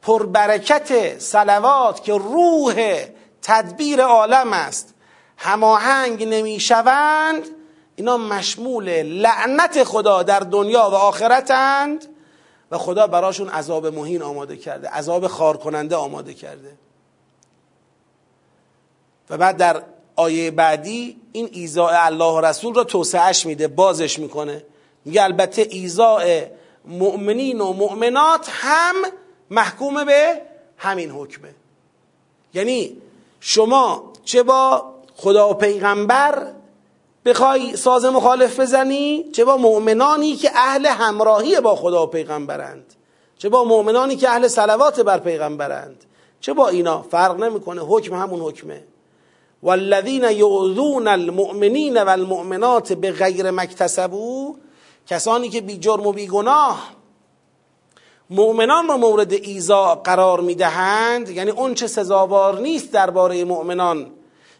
پربرکت سلوات که روح تدبیر عالم است هماهنگ نمی‌شوند اینا مشمول لعنت خدا در دنیا و آخرتند و خدا براشون عذاب مهین آماده کرده عذاب خار کننده آماده کرده. و بعد در آیه بعدی این ایزاء الله رسول را توسعش میده بازش می‌کنه. میگه البته ایزاء مؤمنین و مؤمنات هم محکوم به همین حکمه. یعنی شما چه با خدا و پیغمبر بخوای ساز مخالف بزنی چه با مؤمنانی که اهل همراهی با خدا و پیغمبرند چه با مؤمنانی که اهل صلوات بر پیغمبرند چه با اینا؟ فرق نمی‌کنه حکم همون حکمه. والذین یؤذون المؤمنین والمؤمنات به غیر مکتسبو کسانی که بی جرم و بی گناه مؤمنان را مورد ایزا قرار می‌دهند یعنی اون چه سزاوار نیست درباره مؤمنان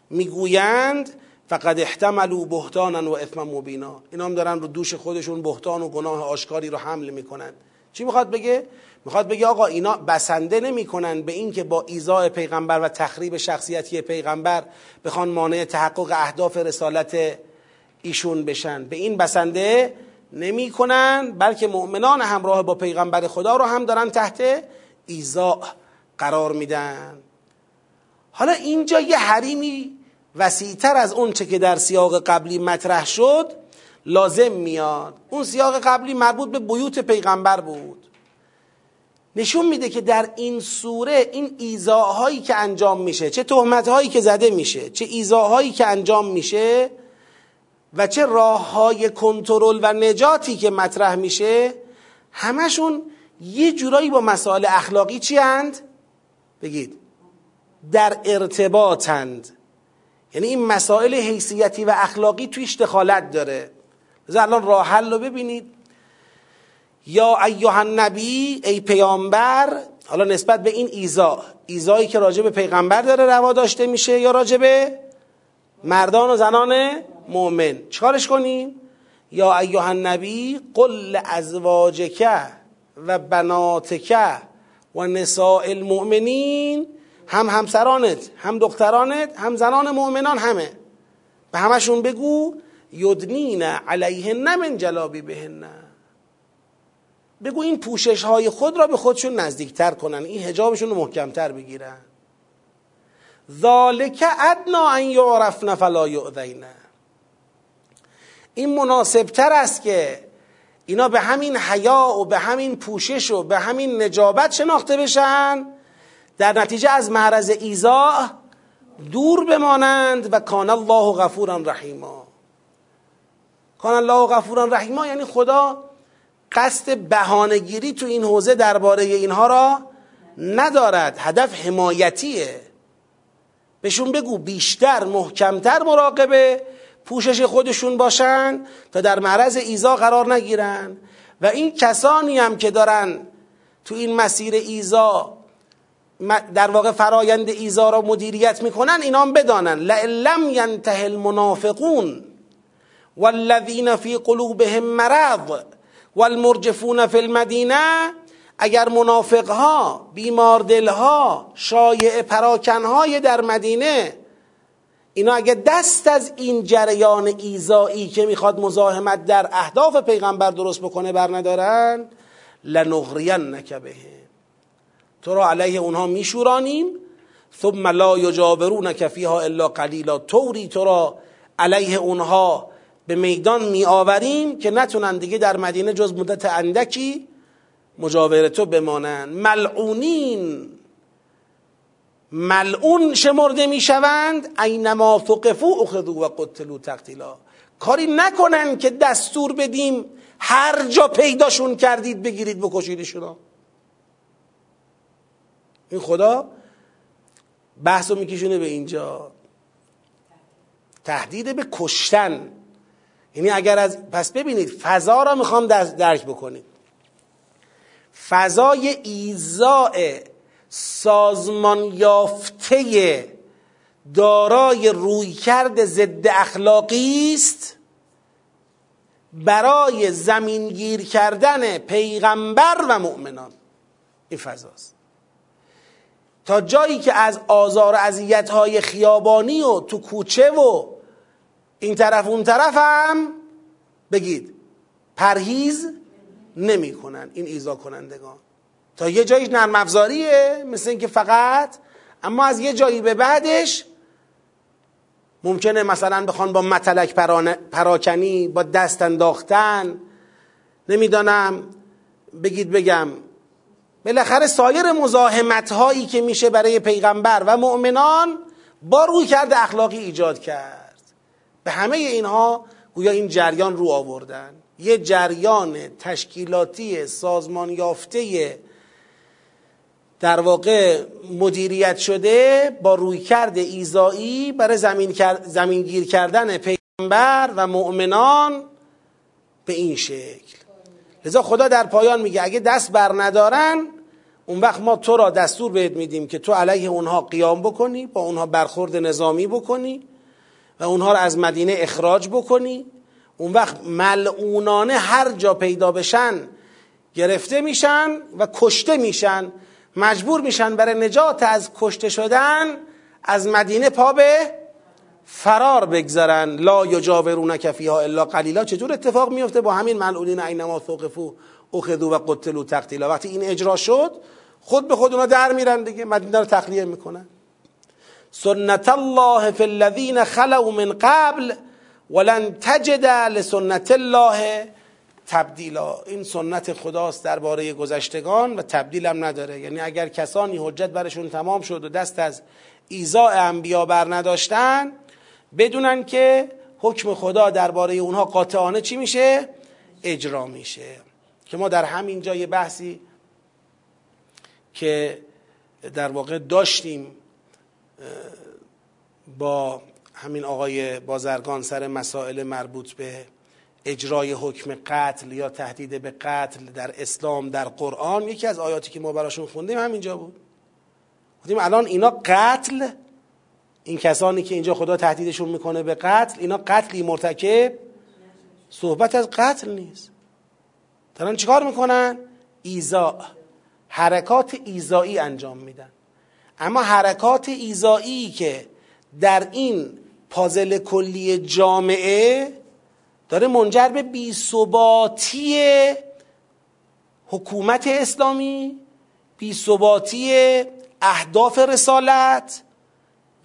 می‌گویند فقد احتملوا بهتانا و اثما مبینا. اینا هم دارن رو دوش خودشون بهتان و گناه آشکاری رو حمل می‌کنن. چی می‌خواد بگه؟ می‌خواد بگه آقا اینا بسنده نمی‌کنن به اینکه با ایزای پیغمبر و تخریب شخصیتی پیغمبر بخوان مانع تحقق اهداف رسالت ایشون بشن. به این بسنده نمی‌کنن بلکه مؤمنان همراه با پیغمبر خدا رو هم دارن تحت ایزا قرار میدن. حالا اینجا یه حریمی وسیعتر از اون چه که در سیاق قبلی مطرح شد لازم میاد. اون سیاق قبلی مربوط به بیوت پیغمبر بود. نشون میده که در این سوره این ایزاهایی که انجام میشه چه تهمتهایی که زده میشه چه ایزاهایی که انجام میشه و چه راه های کنترل و نجاتی که مطرح میشه همشون یه جورایی با مسائل اخلاقی چی هند؟ بگید. در ارتباطند. یعنی این مسائل حیثیتی و اخلاقی تویش دخالت داره. بذار الان راه حل رو ببینید. یا ایها النبی ای پیامبر حالا نسبت به این ایزا. ایزایی که راجع به پیغمبر داره روا داشته میشه یا راجع به مردان و زنان مؤمن چکارش کنیم؟ یا ایها النبی قل ازواجک و بناتک و نساء المؤمنین هم همسرانت هم دخترانت هم زنان مؤمنان همه. به همشون بگو یدنین علیهن من جلابی بهن. بگو این پوشش های خود را به خودشون نزدیکتر کنن. این هجابشون رو محکمتر بگیرن. ذالک ادنا ان یعرفن فلا یؤذین. این مناسبتر است که اینا به همین حیا و به همین پوشش و به همین نجابت شناخته بشن در نتیجه از معرض ایزا دور بمانند و کان الله غفورا رحیما. کان الله غفورا رحیما یعنی خدا قصد بهانهگیری تو این حوزه درباره اینها را ندارد. هدف حمایتیه. بهشون بگو بیشتر محکمتر مراقبه. پوشش خودشون باشن تا در معرض ایزا قرار نگیرن. و این کسانی هم که دارن تو این مسیر ایزا در واقع فرایند ایزا را مدیریت می‌کنن اینا هم بدانن لم ینته المنافقون والذین فی قلوبهم مرض والمرجفون فی المدینه اگر منافق ها بیمار دل ها شایع پراکن های در مدینه اینا اگر دست از این جریان ایزایی که می‌خواد مزاحمت در اهداف پیغمبر درست بکنه بر ندارن لنغرین نکبه تو را علیه اونها میشورانیم ثم لا یجاورونک فیها الا قلیلا. طوری تو را علیه اونها به میدان می آوریم که نتونن دیگه در مدینه جز مدت اندکی مجاور تو بمانند ملعونین. ملعون شمرده می‌شوند اینما ثقفو اخذو و قتلو تقتیلا. کاری نکنن که دستور بدیم هر جا پیداشون کردید بگیرید بکشیدشون. این خدا بحث رو میکشونه به اینجا. تهدید به کشتن. یعنی اگر از پس ببینید فضا را می‌خوام درک بکنید فضای ایزاع سازمان یافته دارای رویکرد ضد اخلاقی است برای زمینگیر کردن پیغمبر و مؤمنان. این فضاست تا جایی که از آزار و های خیابانی و تو کوچه و این طرف اون طرف هم بگید پرهیز نمی‌کنن این ایزا کنندگان تا یه جاییش نرم افزاریه مثل اینکه فقط اما از یه جایی به بعدش ممکنه مثلا بخوان با متلک پراکنی با دست انداختن. نمی‌دانم. بگید بگم. بالاخره سایر مزاحمت هایی که میشه برای پیغمبر و مؤمنان با روی کرده اخلاقی ایجاد کرد. به همه اینها گویا این جریان رو آوردن. یه جریان تشکیلاتی سازمان یافته در واقع مدیریت شده با رویکرد ایزایی برای زمین, زمین گیر کردن پیغمبر و مؤمنان به این شکل. لذا خدا در پایان میگه اگه دست بر ندارن اون وقت ما تو را دستور بهت میدیم که تو علیه اونها قیام بکنی با اونها برخورد نظامی بکنی و اونها را از مدینه اخراج بکنی. اون وقت ملعونانه هر جا پیدا بشن گرفته میشن و کشته میشن. مجبور میشن برای نجات از کشته شدن از مدینه پا به فرار بگذارن. لا یجاورونک فیها الا قلیلا. چطور اتفاق میفته؟ با همین ملعونین اینما ثقفو اخذو و قتلو تقتیلا. وقتی این اجرا شد خود به خود اونا در میرن دیگه. مدینه رو تخلیه می‌کنن. سنت الله فی الذین خلو من قبل ولن تجد لسنت الله تبدیلا این سنت خداست درباره گذشتگان و تبدیل هم نداره. یعنی اگر کسانی حجت برشون تمام شد و دست از ایزاء انبیا بر نداشتن بدونن که حکم خدا درباره اونها قاطعانه چی میشه؟ اجرا میشه. که ما در همین جای بحثی که در واقع داشتیم با همین آقای بازرگان سر مسائل مربوط به اجرای حکم قتل یا تهدید به قتل در اسلام در قرآن یکی از آیاتی که ما براشون خوندیم همینجا بود. گفتیم الان اینا قتل این کسانی که اینجا خدا تهدیدشون می‌کنه به قتل اینا قتلی مرتکب صحبت از قتل نیست. دارن چیکار می‌کنن؟ ایزا حرکات ایزایی انجام میدن. اما حرکات ایزایی که در این پازل کلی جامعه داره منجر به بیثباتی حکومت اسلامی بیثباتی اهداف رسالت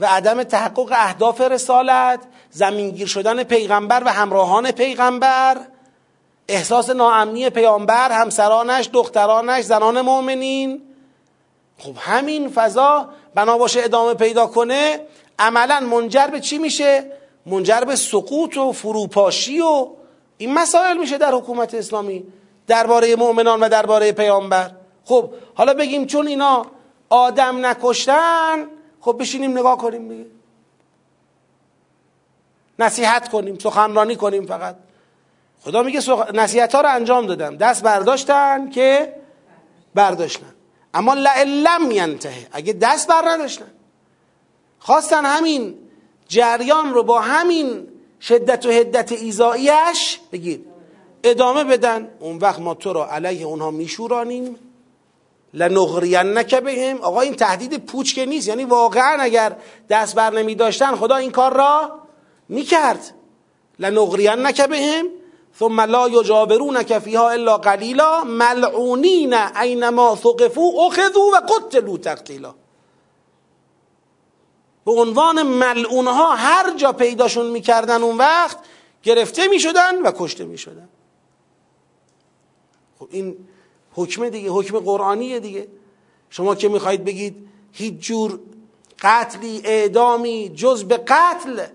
و عدم تحقق اهداف رسالت زمینگیر شدن پیغمبر و همراهان پیغمبر احساس ناامنی پیامبر همسرانش دخترانش زنان مؤمنین. خب همین فضا بنا باشه ادامه پیدا کنه عملا منجر به چی میشه؟ منجر به سقوط و فروپاشی و این مسائل میشه در حکومت اسلامی درباره مؤمنان و درباره پیامبر. خب حالا بگیم چون اینا آدم نکشتن خب بشینیم نگاه کنیم دیگه. نصیحت کنیم سخنرانی کنیم فقط. خدا میگه سخ... نصیحت ها رو انجام دادم دست برداشتن که برداشتن. اما لعلم ینتهه. اگه دست بر نداشتن. خواستن همین جریان رو با همین شدت و حدت ایزاییش بگید ادامه بدن. اون وقت ما تو را علیه اونها میشورانیم. لنغرینک بهم. آقا این تهدید پوچ که نیست. یعنی واقعا اگر دست بر نمی داشتن خدا این کار را می‌کرد. لنغرینک بهم. ثم لا یجابرونک فیها الا قلیلا. ملعونین اینما ثقفوا اخذوا و قتلوا تقتیلا. به عنوان ملعونها هر جا پیداشون می‌کردن اون وقت گرفته می‌شدن و کشته می‌شدن. خب این حکم دیگه حکم قرآنیه دیگه. شما که می‌خواهید بگید هیچ جور قتلی اعدامی جز به قتل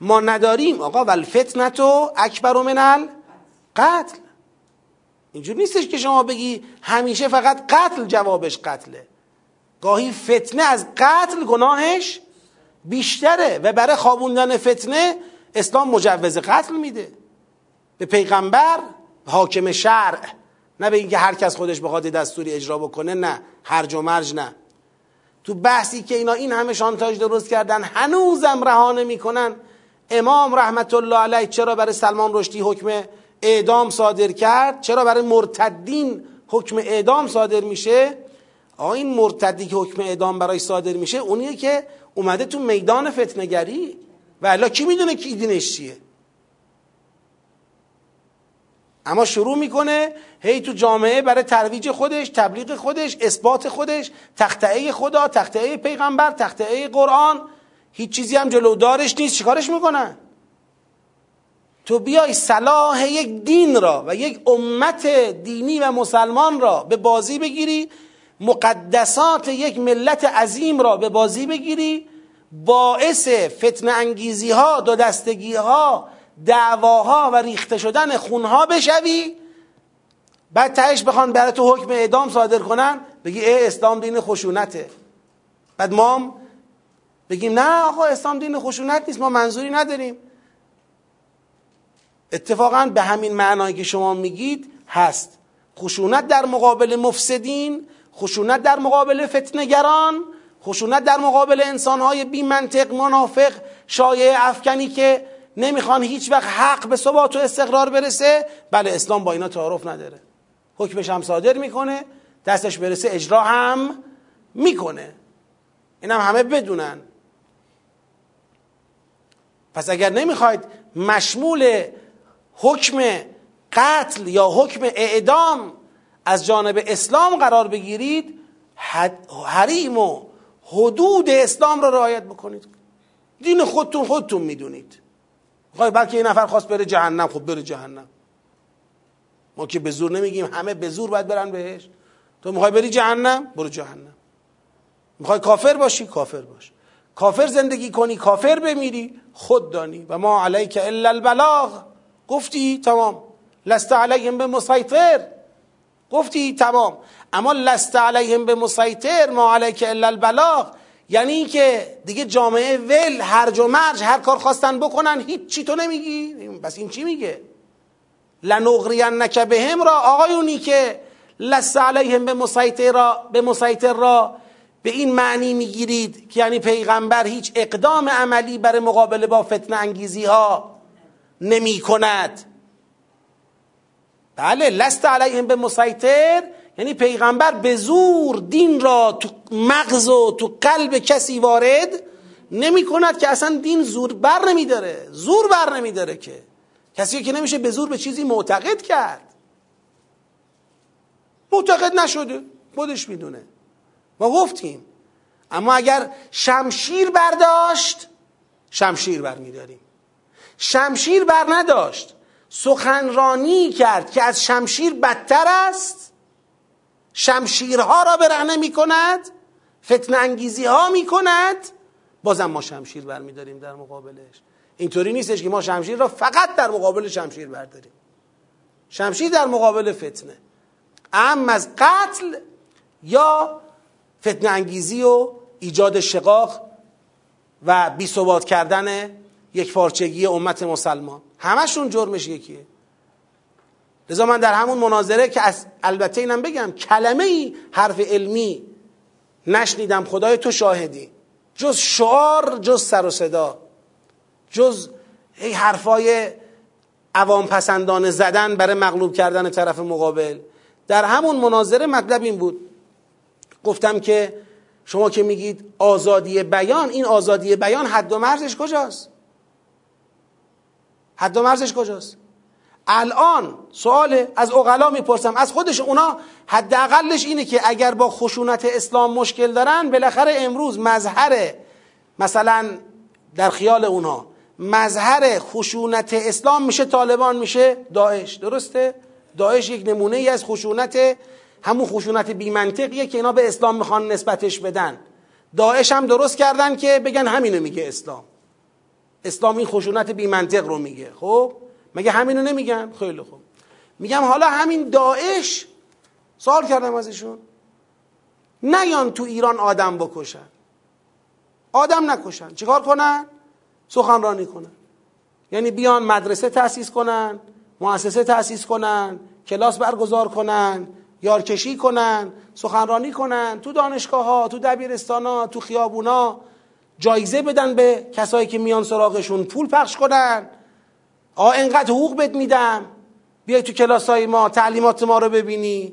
ما نداریم. آقا ول فتنتو اکبر من قتل. اینجور نیستش که شما بگی همیشه فقط قتل جوابش قتله. گاهی فتنه از قتل گناهش بیشتره و برای خوابوندن فتنه اسلام مجوز قتل میده. به پیغمبر حاکم شرع. نه به اینکه هر کس خودش بخواد دستوری اجرا بکنه نه. هرج و مرج نه. تو بحثی که اینا این همه شانتاج درست کردن هنوزم رهانه می‌کنن امام رحمت الله علیه چرا برای سلمان رشدی حکم اعدام صادر کرد؟ چرا برای مرتدین حکم اعدام صادر میشه؟ آقا این مرتدی که حکم اعدام برای صادر میشه اونیه که اومده تو میدان فتنگری و الا کی می‌دونه کی دینش چیه؟ اما شروع می‌کنه هی تو جامعه برای ترویج خودش تبلیغ خودش اثبات خودش تختعه خدا تختعه پیغمبر تختعه قرآن. هیچ چیزی هم جلو دارش نیست. چیکارش می‌کنن تو بیای صلاح یک دین را و یک امت دینی و مسلمان را به بازی بگیری مقدسات یک ملت عظیم را به بازی بگیری باعث فتن انگیزی ها دو دستگی ها دعواها و ریخته شدن خونها بشوی. بعد تهش بخوان برای تو حکم اعدام صادر کنن بگی ای اسلام دین خشونته. بعد ما بگیم نه آقا اسلام دین خشونت نیست ما منظوری نداریم. اتفاقا به همین معنایی که شما میگید هست. خشونت در مقابل مفسدین خشونت در مقابل فتنگران خشونت در مقابل انسانهای بی منطق منافق شایع افکنی که نمی‌خوان هیچ وقت حق به ثبات و استقرار برسه. بله اسلام با اینا تعارف نداره. حکمش هم صادر می‌کنه دستش برسه اجرا هم می‌کنه. این هم همه بدونن. پس اگر نمی‌خواید مشمول حکم قتل یا حکم اعدام از جانب اسلام قرار بگیرید حریم و حدود اسلام را رعایت بکنید. دین خودتون خودتون می‌دونید. می‌خوای بلکه یه نفر خواست بره جهنم. خب بره جهنم. ما که به زور نمیگیم همه به زور باید برن بهش. تو می‌خوای بری جهنم؟ برو جهنم. می‌خوای کافر باشی؟ کافر باش. کافر زندگی کنی کافر بمیری خود دانی. و ما علیک الا البلاغ. گفتی؟ تمام. لست علیهم به مسیطر گفتی تمام. اما لست علیهم به مسیطر ما علیک الا البلاغ. یعنی که دیگه جامعه ول هرج و مرج هر کار خواستن بکنن هیچ چی تو نمیگی. بس این چی میگه؟ لنغرینک بهم را آقایونی که لست علیهم به مسیطر را به مسیطر را به این معنی می‌گیرید که یعنی پیغمبر هیچ اقدام عملی برای مقابله با فتنه انگیزی ها نمی کند بله لست علیهم به مسیطر یعنی پیغمبر به زور دین را تو مغز و تو قلب کسی وارد نمی کند که اصلا دین زور بر نمی داره زور بر نمی داره که. کسی که نمیشه به زور به چیزی معتقد کرد. معتقد نشده خودش می‌دونه. ما گفتیم. اما اگر شمشیر برداشت شمشیر بر میداریم شمشیر بر نداشت سخنرانی کرد که از شمشیر بدتر است شمشیرها را برهنه می کند فتن انگیزی ها می کند بازم ما شمشیر برمیداریم در مقابلش. اینطوری نیستش که ما شمشیر را فقط در مقابل شمشیر برداریم. شمشیر در مقابل فتنه. ام از قتل یا فتنه انگیزی و ایجاد شقاق و بی کردن یک پارچگی امت مسلمان. همشون جرمش یکیه. لذا من در همون مناظره که از البته اینم بگم کلمه ای حرف علمی نشنیدم خدای تو شاهدی. جز شعار جز سر و صدا جز ای حرفای عوام پسندانه زدن برای مغلوب کردن طرف مقابل. در همون مناظره مطلب این بود. گفتم که شما که میگید آزادی بیان این آزادی بیان حد و مرزش کجاست؟ حد و مرزش کجاست؟ الان سوال از اقلا می‌پرسم. از خودش اونا حداقلش اینه که اگر با خشونت اسلام مشکل دارن بالاخره امروز مظهر مثلا در خیال اونا مظهر خشونت اسلام میشه طالبان میشه داعش. درسته؟ داعش یک نمونه ای از خشونت همون خشونت بیمنطقیه که اینا به اسلام می‌خوان نسبتش بدن. داعش هم درست کردن که بگن همینو میگه اسلام. اسلام این خشونت بیمنطق رو میگه. خب؟ مگه همینو نمیگن؟ خیلی خوب. میگم حالا همین داعش سوال کردم ازشون. نیان تو ایران آدم بکشن. آدم نکشن. چیکار کنن؟ سخنرانی کنن. یعنی بیان مدرسه تأسیس کنن مؤسسه تأسیس کنن کلاس برگزار کنن یارکشی کنن سخنرانی کنن تو دانشگاه ها تو دبیرستان ها تو خیابونا. جایزه بدن به کسایی که میان سراغشون پول پخش کنن. آ انقدر حقوق بد میدم. بیای تو کلاس های ما تعلیمات ما رو ببینی.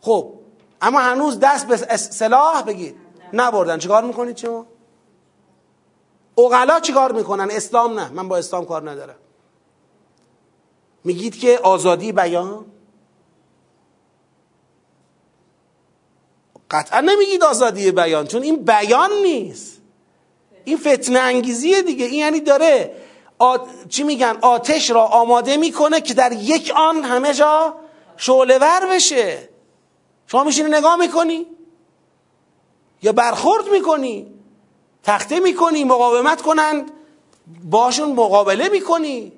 خب اما هنوز دست به سلاح بگید نبردن. چیکار می‌کنید شما اقلا چیکار می‌کنن؟ اسلام نه. من با اسلام کار ندارم. میگید که آزادی بیان؟ قطعا نمیگید آزادی بیان چون این بیان نیست. این فتنه انگیزیه دیگه. این یعنی داره چی میگن؟ آتش را آماده می‌کنه که در یک آن همه جا شعله ور بشه. شما میشینی نگاه می‌کنی؟ یا برخورد می‌کنی؟ تخته می‌کنی؟ مقاومت کنند؟ باشون مقابله می‌کنی؟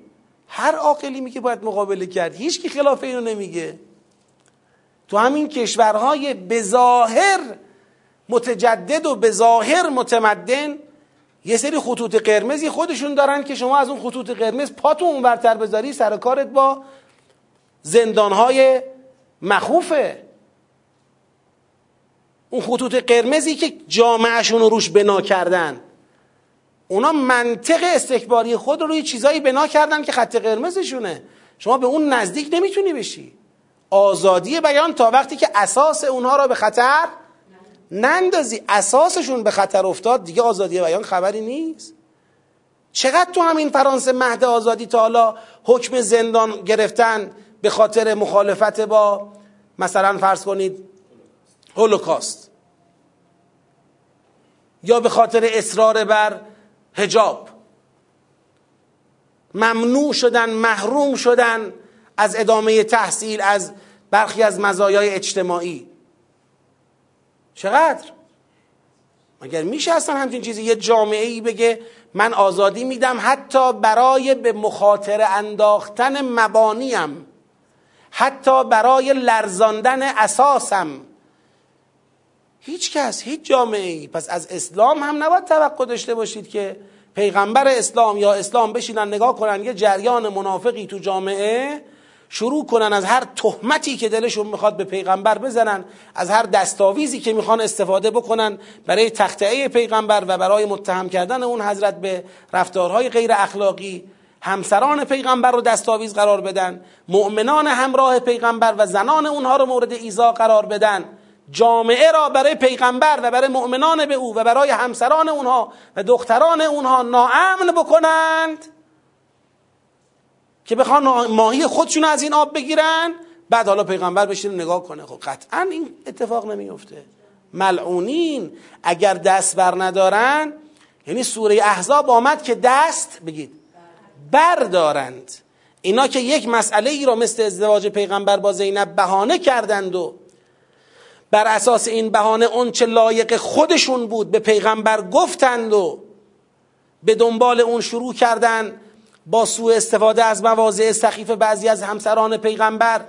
هر عاقلی میگه باید مقابله کرد. هیچ کی خلاف اینو نمیگه. تو همین کشورهای بظاهر متجدد و بظاهر متمدن یه سری خطوط قرمزی خودشون دارن که شما از اون خطوط قرمز پاتو اون برتر بذاری سر کارت با زندانهای مخوفه. اون خطوط قرمزی که جامعهشون رو روش بنا کردن. اونا منطق استکباری خود رو روی چیزایی بنا کردن که خط قرمزشونه. شما به اون نزدیک نمی‌تونی بشی. آزادی بیان تا وقتی که اساس اونها را به خطر نندازی. اساسشون به خطر افتاد دیگه آزادی بیان خبری نیست. چقدر تو همین فرانسه مهد آزادی تا حالا حکم زندان گرفتن به خاطر مخالفت با مثلا فرض کنید هولوکاست؟ یا به خاطر اصرار بر هجاب ممنوع شدن محروم شدن از ادامه تحصیل از برخی از مزایای اجتماعی. چقدر؟ مگر میشه اصلا همچین چیزی؟ یه جامعه ای بگه من آزادی میدم حتی برای به مخاطره انداختن مبانیم حتی برای لرزاندن اساسم. هیچ کس هیچ جامعه ای پس از اسلام هم نباید توقع داشته باشید که پیغمبر اسلام یا اسلام بشینن نگاه کنن یه جریان منافقی تو جامعه شروع کنن از هر تهمتی که دلشون می‌خواد به پیغمبر بزنن از هر دستاویزی که می‌خوان استفاده بکنن برای تختعه پیغمبر و برای متهم کردن اون حضرت به رفتارهای غیر اخلاقی همسران پیغمبر رو دستاویز قرار بدن مؤمنان همراه پیغمبر و زنان اونها رو مورد ایزا قرار بدن جامعه را برای پیغمبر و برای مؤمنان به او و برای همسران اونها و دختران اونها ناامن بکنند. که بخوان ماهی خودشون از این آب بگیرن بعد حالا پیغمبر بشین نگاه کنه. خب قطعا این اتفاق نمیفته ملعونین اگر دست بر ندارن یعنی سوره احزاب آمد که دست بگید بردارند. اینا که یک مسئله ای را مثل ازدواج پیغمبر با زینب بهانه کردند و بر اساس این بهانه اون چه لایق خودشون بود به پیغمبر گفتند و به دنبال اون شروع کردن با سوء استفاده از مواضع سخیف بعضی از همسران پیغمبر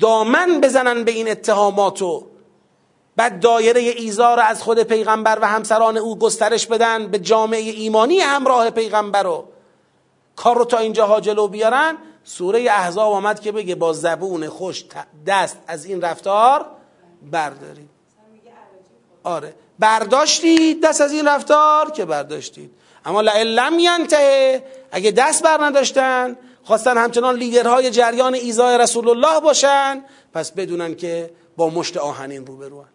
دامن بزنن به این اتهامات و بعد دایره ایزار از خود پیغمبر و همسران او گسترش بدن به جامعه ایمانی همراه پیغمبر و کار رو تا اینجاها جلو بیارن سوره احزاب آمد که بگه با زبون خوش دست از این رفتار بردارید. آره. برداشتید دست از این رفتار که برداشتید. اما لم ینتهه اگه دست بر نداشتن خواستن همچنان لیدرهای جریان ایزای رسول الله باشن پس بدونن که با مشت آهنین روبروان.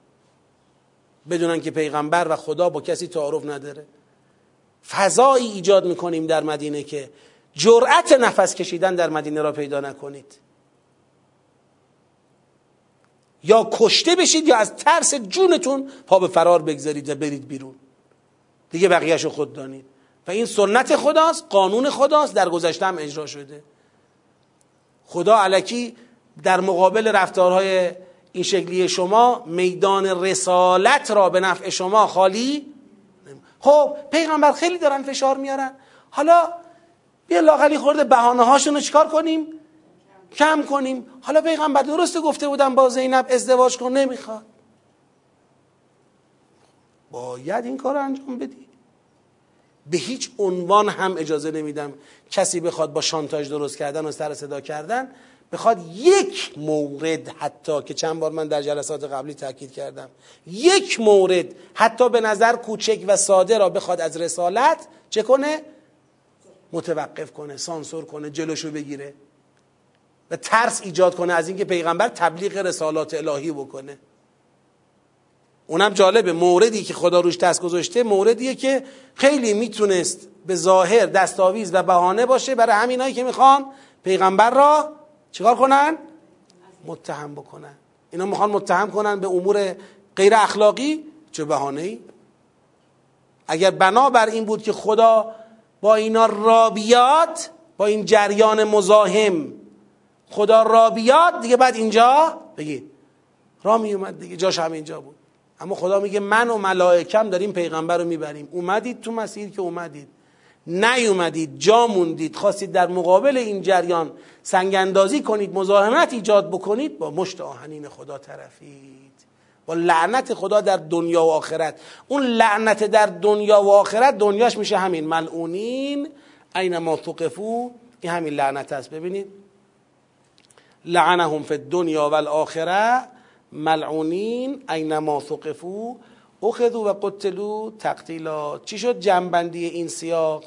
بدونن که پیغمبر و خدا با کسی تعارف نداره. فضایی ایجاد می‌کنیم در مدینه که جرأت نفس کشیدن در مدینه را پیدا نکنید. یا کشته بشید یا از ترس جونتون پا به فرار بگذارید و برید بیرون. دیگه بقیهش رو خود دانید. و این سنت خداست قانون خداست در گذشته هم اجرا شده. خدا علکی در مقابل رفتارهای این شکلی شما میدان رسالت را به نفع شما خالی خب پیغمبر خیلی دارن فشار میارن. حالا بیا لاغلی خورده بهانه هاشون رو چیکار کنیم؟ کم کنیم. حالا پیغمبر درست گفته بودم با زینب ازدواج کن نمی‌خواد. باید این کار انجام بدی. به هیچ عنوان هم اجازه نمیدم کسی بخواد با شانتاج درست کردن و سر صدا کردن بخواد یک مورد حتی که چند بار من در جلسات قبلی تاکید کردم یک مورد حتی به نظر کوچک و ساده را بخواد از رسالت چه کنه؟ متوقف کنه سانسور کنه جلوشو بگیره و ترس ایجاد کنه از اینکه پیغمبر تبلیغ رسالات الهی بکنه. اونم جالبه. موردی که خدا روش دست گذاشته موردیه که خیلی می‌تونست به ظاهر دستاویز و بهانه باشه برای همینایی که می‌خوان پیغمبر را چیکار کنن؟ متهم بکنن. اینا می‌خوان متهم کنن به امور غیر اخلاقی؟ چه بهانه ای؟ اگر بنا بر این بود که خدا با اینا رابیات با این جریان مزاحم خدا رابیات دیگه بعد اینجا بگید. را می اومد دیگه جاش هم اینجا بود. اما خدا میگه من و ملائکم داریم پیغمبر رو می‌بریم. اومدید تو مسیر که اومدید. نیومدید جا موندید خواستید در مقابل این جریان سنگاندازی کنید مزاحمت ایجاد بکنید با مشت آهنین خدا طرفید. با لعنت خدا در دنیا و آخرت. اون لعنت در دنیا و آخرت دنیاش میشه همین. ملعونین اینما ثقفو. این همین لعنت است. ببینید. لعنهم فی الدنیا و الاخره. ملعونین اینما ثقفو. اخذو و قتلو تقتیلا. چی شد جنبندی این سیاق؟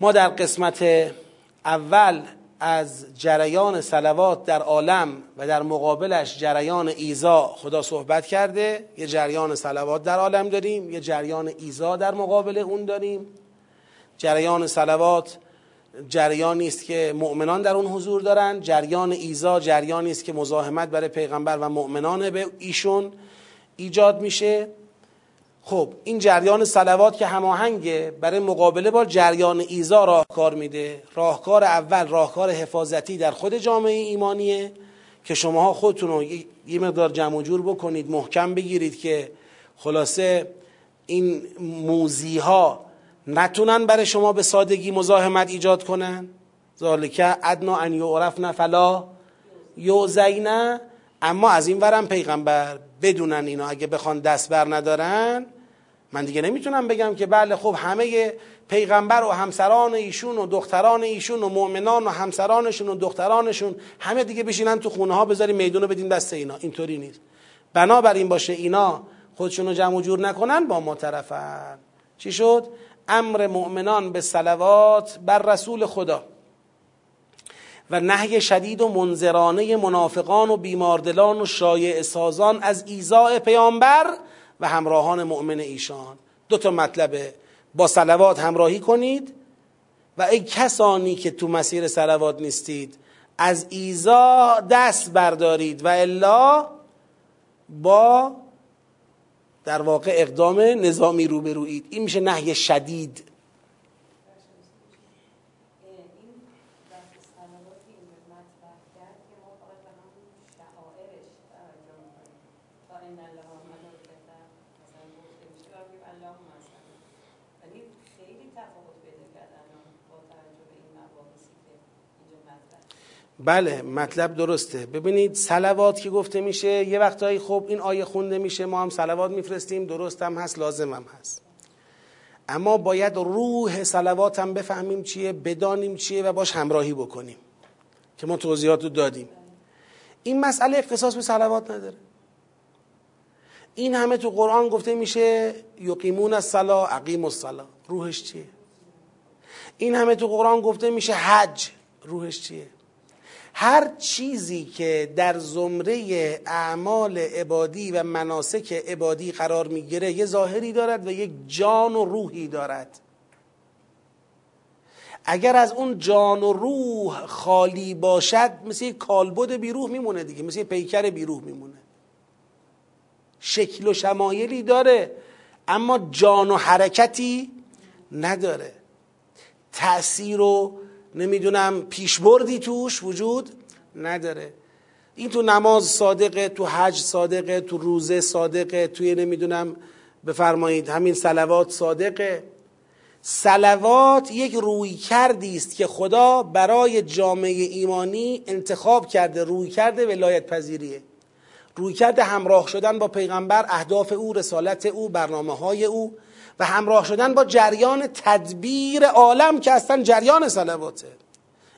ما در قسمت اول از جریان سلوات در عالم و در مقابلش جریان ایزا خدا صحبت کرده. یه جریان سلوات در عالم داریم یه جریان ایزا در مقابل اون داریم. جریان سلوات جریانی است که مؤمنان در اون حضور دارن. جریان ایزا جریانی است که مزاحمت برای پیغمبر و مؤمنان به ایشون ایجاد میشه. خب این جریان سلوات که هماهنگه برای مقابله با جریان ایزا راهکار میده. راهکار اول راهکار حفاظتی در خود جامعه ایمانیه که شماها خودتون رو یه مقدار جمع جور بکنید محکم بگیرید که خلاصه این موزی ها نتونن برای شما به سادگی مزاحمت ایجاد کنن؟ ذالکه ادنا ان یعرفن فلا یعزینه اما از این ورم پیغمبر بدونن اینا اگه بخوان دست بر ندارن من دیگه نمی‌تونم بگم که بله خب همه پیغمبر و همسران ایشون و دختران ایشون و مؤمنان و همسرانشون و دخترانشون همه دیگه بشینن تو خونه ها بذاریم میدون رو بدین دست اینا. اینطوری نیست. بنابراین باشه اینا خودشون رو جمع و جور نکنن با ما طرفن. چی شد؟ امر مؤمنان به صلوات بر رسول خدا و نهی شدید و منذرانه منافقان و بیماردلان و شایع سازان از ایزاع پیامبر و همراهان مؤمن ایشان. دو تا مطلبه با سلوات همراهی کنید و ای کسانی که تو مسیر سلوات نیستید از ایزا دست بردارید و الا با در واقع اقدام نظامی روبروید این میشه نهی شدید. بله مطلب درسته. ببینید سلوات که گفته میشه یه وقتایی خب این آیه خونده میشه ما هم سلوات میفرستیم درست هم هست لازم هم هست. اما باید روح سلوات هم بفهمیم چیه بدانیم چیه و باش همراهی بکنیم که ما توضیحات رو دادیم. این مسئله اختصاص به سلوات نداره. این همه تو قرآن گفته میشه یقیمون الصلا اقیم الصلا. روحش چیه؟ این همه تو قرآن گفته میشه حج روحش چیه؟ هر چیزی که در زمره اعمال عبادی و مناسک عبادی قرار می‌گیره یه ظاهری دارد و یک جان و روحی دارد. اگر از اون جان و روح خالی باشد مثل یک کالبد بیروح میمونه دیگه مثل یک پیکر بیروح میمونه. شکل و شمایلی داره اما جان و حرکتی نداره. تأثیر و نمی‌دونم پیشبردی توش وجود نداره. این تو نماز صادقه تو حج صادقه تو روزه صادقه توی نمی‌دونم بفرمایید همین سلوات صادقه. سلوات یک روی کردی است که خدا برای جامعه ایمانی انتخاب کرده روی کرده ولایت پذیریه. روی کرده همراه شدن با پیغمبر اهداف او رسالت او برنامه های او. و همراه شدن با جریان تدبیر عالم که اصلا جریان سلواته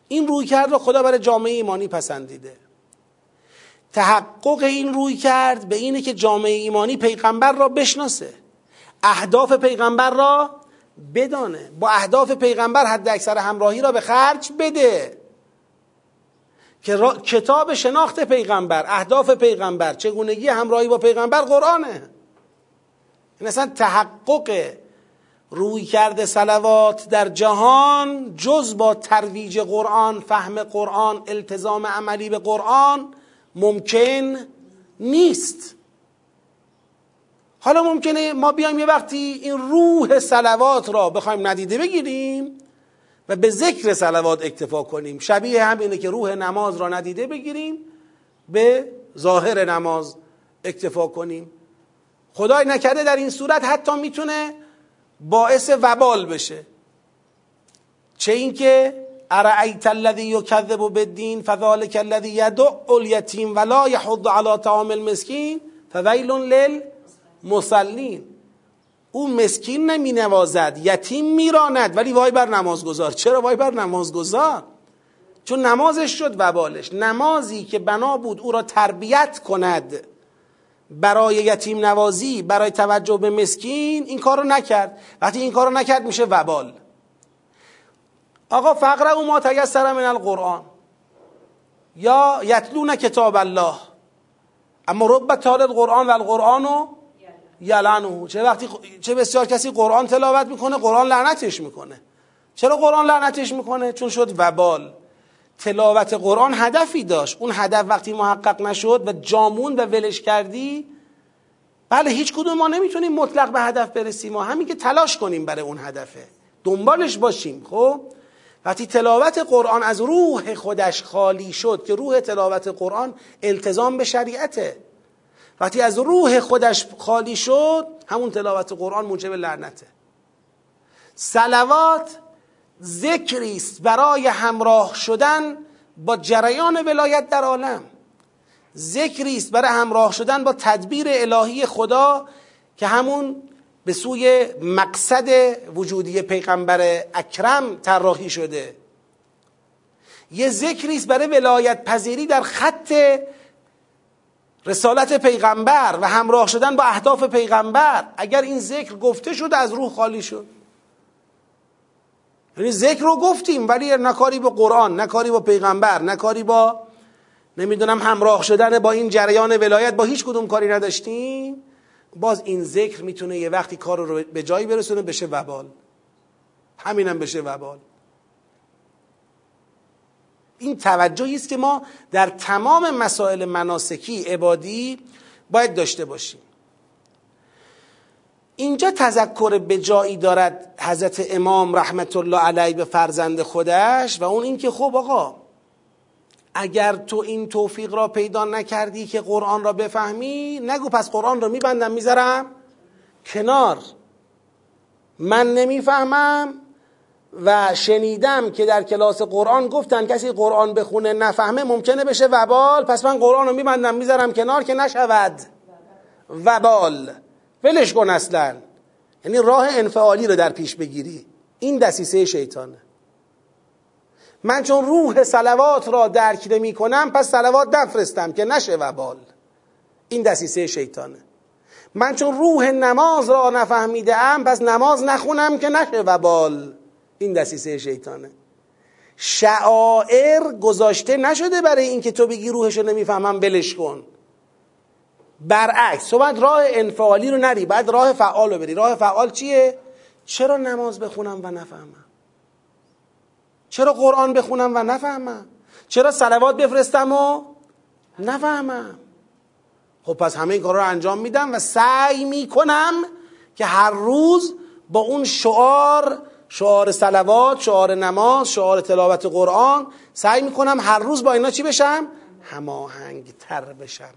این روی کرد رو خدا برای جامعه ایمانی پسندیده. تحقق این روی کرد به اینه که جامعه ایمانی پیغمبر را بشناسه. اهداف پیغمبر را بدانه. با اهداف پیغمبر حد اکثر همراهی را به خرج بده. که کتاب شناخت پیغمبر اهداف پیغمبر چگونگی همراهی با پیغمبر قرآنه. این اصلا تحقق روی کرده سلوات در جهان جز با ترویج قرآن فهم قرآن التزام عملی به قرآن ممکن نیست. حالا ممکنه ما بیایم یه وقتی این روح سلوات را بخوایم ندیده بگیریم و به ذکر سلوات اکتفا کنیم. شبیه همینه که روح نماز را ندیده بگیریم به ظاهر نماز اکتفا کنیم. خدای نکرده در این صورت حتی می‌تونه باعث وبال بشه. چه اینکه ارعیت الذی یکذب بالدین فذلک الذی یدع الیتیم ولا یحض علی طعام المسکین فویل للمصلین. او مسکین نمی نوازد یتیم میراند ولی وای بر نمازگزار. چرا وای بر نمازگزار؟ چون نمازش شد وبالش. نمازی که بنا بود او را تربیت کند. برای یتیم نوازی برای توجه به مسکین این کار رو نکرد. وقتی این کار رو نکرد میشه وبال. آقا فقره او ما تیسر من القرآن. یا یتلون کتاب الله. اما رب تال القرآن و القرآن و یلعنه. چه وقتی چه بسیار کسی قرآن تلاوت می‌کنه قرآن لعنتش می‌کنه. چرا قرآن لعنتش می‌کنه؟ چون شد وبال. تلاوت قرآن هدفی داشت. اون هدف وقتی محقق نشد و جامون و ولش کردی بله هیچ کدوم ما نمی‌تونیم مطلق به هدف برسیم ما همین که تلاش کنیم برای اون هدفه. دنبالش باشیم خب؟ وقتی تلاوت قرآن از روح خودش خالی شد که روح تلاوت قرآن التزام به شریعته. وقتی از روح خودش خالی شد همون تلاوت قرآن موجب لعنته. سلوات ذکری است برای همراه شدن با جریان ولایت در عالم. ذکری است برای همراه شدن با تدبیر الهی خدا که همون به سوی مقصد وجودی پیغمبر اکرم طراحی شده. یه ذکری است برای ولایت پذیری در خط رسالت پیغمبر و همراه شدن با اهداف پیغمبر. اگر این ذکر گفته شد از روح خالی شد. یعنی ذکر رو گفتیم ولی نکاری با قرآن نکاری با پیغمبر نکاری با نمی‌دونم همراه شدن با این جریان ولایت با هیچ کدوم کاری نداشتیم. باز این ذکر می‌تونه یه وقتی کار رو به جایی برسونه بشه وبال. همینم بشه وبال. این توجهی است که ما در تمام مسائل مناسکی عبادی باید داشته باشیم. اینجا تذکر به جایی دارد حضرت امام رحمت الله علیه به فرزند خودش و اون اینکه خب آقا اگر تو این توفیق را پیدا نکردی که قرآن را بفهمی نگو پس قرآن را میبندم می‌ذارم کنار. من نمی‌فهمم و شنیدم که در کلاس قرآن گفتن کسی قرآن بخونه نفهمه ممکنه بشه وبال پس من قرآن رو میبندم می‌ذارم کنار که نشود. وبال. ولش کن اصلا. یعنی راه انفعالی رو در پیش بگیری. این دسیسه شیطانه. من چون روح سلوات را درک نمی کنم پس سلوات نفرستم که نشه وبال. این دسیسه شیطانه. من چون روح نماز را نفهمیده ام پس نماز نخونم که نشه وبال. این دسیسه شیطانه. شعائر گذاشته نشده برای اینکه تو بگی روحش رو نمی‌فهمم بلش کن. برعکس. تو باید راه انفعالی رو نری باید راه فعال رو بری. راه فعال چیه؟ چرا نماز بخونم و نفهمم؟ چرا قرآن بخونم و نفهمم؟ چرا سلوات بفرستم و نفهمم؟ خب پس همه این کار رو انجام میدم و سعی می‌کنم که هر روز با اون شعار شعار سلوات شعار نماز شعار تلاوت قرآن سعی می‌کنم هر روز با اینا چی بشم؟ هماهنگ تر بشم.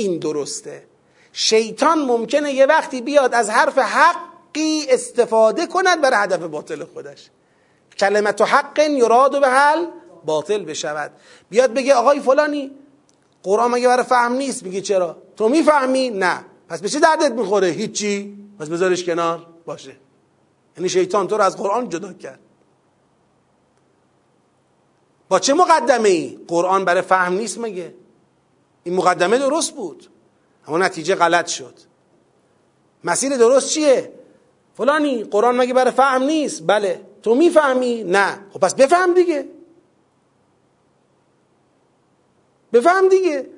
این درسته. شیطان ممکنه یه وقتی بیاد از حرف حقی استفاده کند برای هدف باطل خودش. کلمت و حق یراد به حل باطل بشود. بیاد بگه آقای فلانی قرآن مگه برای فهم نیست؟ میگه چرا؟ تو می‌فهمی؟ نه. پس به چه دردت می‌خوره؟ هیچی. پس بذارش کنار. باشه. یعنی شیطان تو رو از قرآن جدا کرد. با چه مقدمه ای قرآن برای فهم نیست مگه؟ این مقدمه درست بود. اما نتیجه غلط شد. مسیر درست چیه؟ فلانی قرآن مگه برای فهم نیست؟ بله. تو می‌فهمی؟ نه. خب پس بفهم دیگه. بفهم دیگه.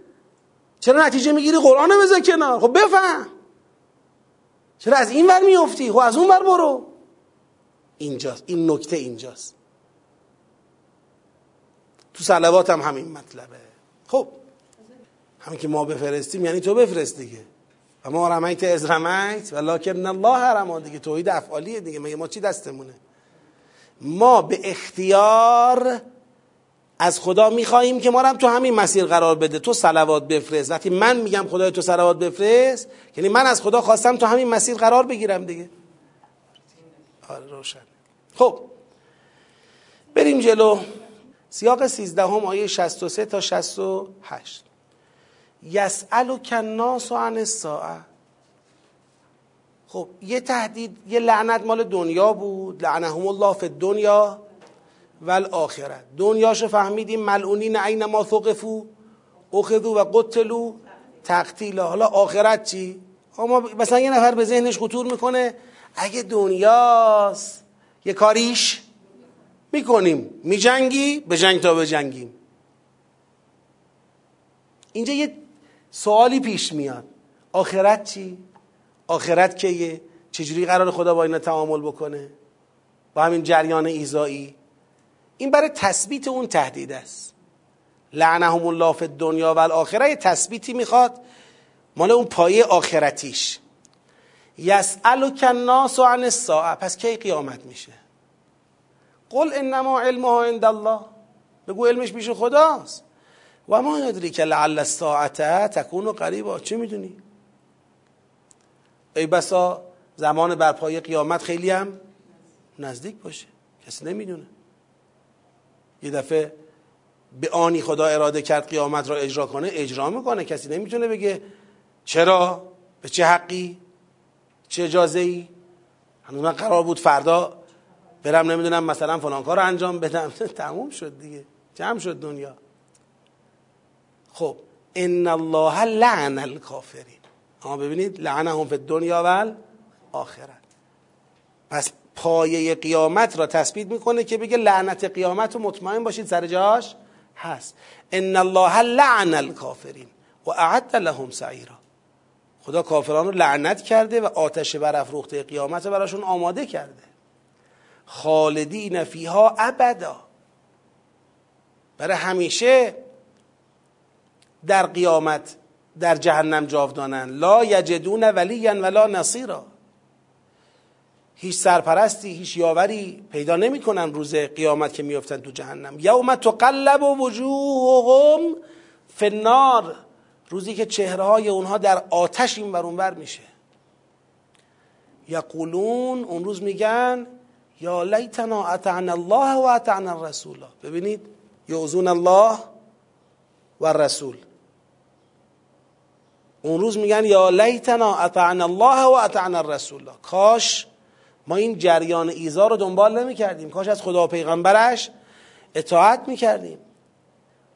چرا نتیجه می‌گیری؟ قرآن بذار کنار. خب بفهم. چرا از این ور میفتی خب از اون ور برو. اینجاست. این نکته اینجاست. تو سلوات هم همین مطلبه. خب. همین که ما بفرستیم یعنی تو بفرست دیگه. ما رمیت از رمیت ولکن الله رما دیگه. توحید افعالیه دیگه. مگه ما چی دستمونه؟ ما به اختیار از خدا می‌خواهیم که ما هم تو همین مسیر قرار بده. تو سلوات بفرست. وقتی من میگم خدای تو سلوات بفرست یعنی من از خدا خواستم تو همین مسیر قرار بگیرم دیگه. آره روشن. خب بریم جلو. سیاق 13 هم آیه 63 تا 68 یسأل و کناس و عن الساعه خب یه تهدید یه لعنت مال دنیا بود. لعنهم الله فی الدنیا و الاخره دنیاشو فهمیدیم ملعونین عین ما ثقفو اخذو و قتلو تقتیلا. حالا آخرت چی؟ اما مثلا یه نفر به ذهنش خطور می‌کنه اگه دنیاست یه کاریش می‌کنیم. میجنگی به جنگ تا به جنگیم. اینجا یه سوالی پیش میاد. آخرت چی؟ آخرت کیه؟ چجوری قرار خدا با اینا تعامل بکنه؟ با همین جریان ایزایی؟ این برای تثبیت اون تهدید است. لعنهم الله فی الدنیا و الاخره تثبیتی می‌خواد. مال اون پایه آخرتیش. یسألک الناس عن الساعه پس کی قیامت میشه؟ قل انما علمها عند الله. بگو علمش پیش خداست. و ما یدری که لعل الساعته تکون قریبا چه می‌دونی؟ ای بسا زمان برپای قیامت خیلی هم نزدیک باشه. کسی نمی‌دونه. یه دفعه به آنی خدا اراده کرد قیامت را اجرا کنه اجرا می‌کنه. کسی نمی‌تونه بگه چرا؟ به چه حقی؟ چه اجازه ای هنوز من قرار بود فردا برم نمی‌دونم مثلا فلان کار انجام بدم. <laughs> تموم شد دیگه. جمع شد دنیا. خب ان الله لعن الکافرین. اما ببینید لعنهم فی الدنیا و آخرت پس پایه قیامت را تثبیت می‌کنه که بگه لعنت قیامت رو مطمئن باشید سر جاش هست. ان الله لعن الکافرین و اعد لهم سعیرا. خدا کافران رو لعنت کرده و آتش برافروخته قیامت براشون آماده کرده. خالدین فیها ابدا. برای همیشه در قیامت در جهنم جاودانن. لا یجدون ولیا ولا نصیرا. هیچ سرپرستی هیچ یاوری پیدا نمی‌کنن روز قیامت که میفتن تو جهنم. یوم تقلب وجوههم فی النار. روزی که چهره های اونها در آتش این بر اونور میشه. یقولون اون روز میگن یا لیتنا اطعنا الله و اطعنا الرسول ببینید یعزون الله و الرسول. اون روز میگن یا لیتنا اطعنا الله و اطعنا الرسول. کاش ما این جریان ایزا رو دنبال نمی کردیم کاش از خدا و پیغمبرش اطاعت می کردیم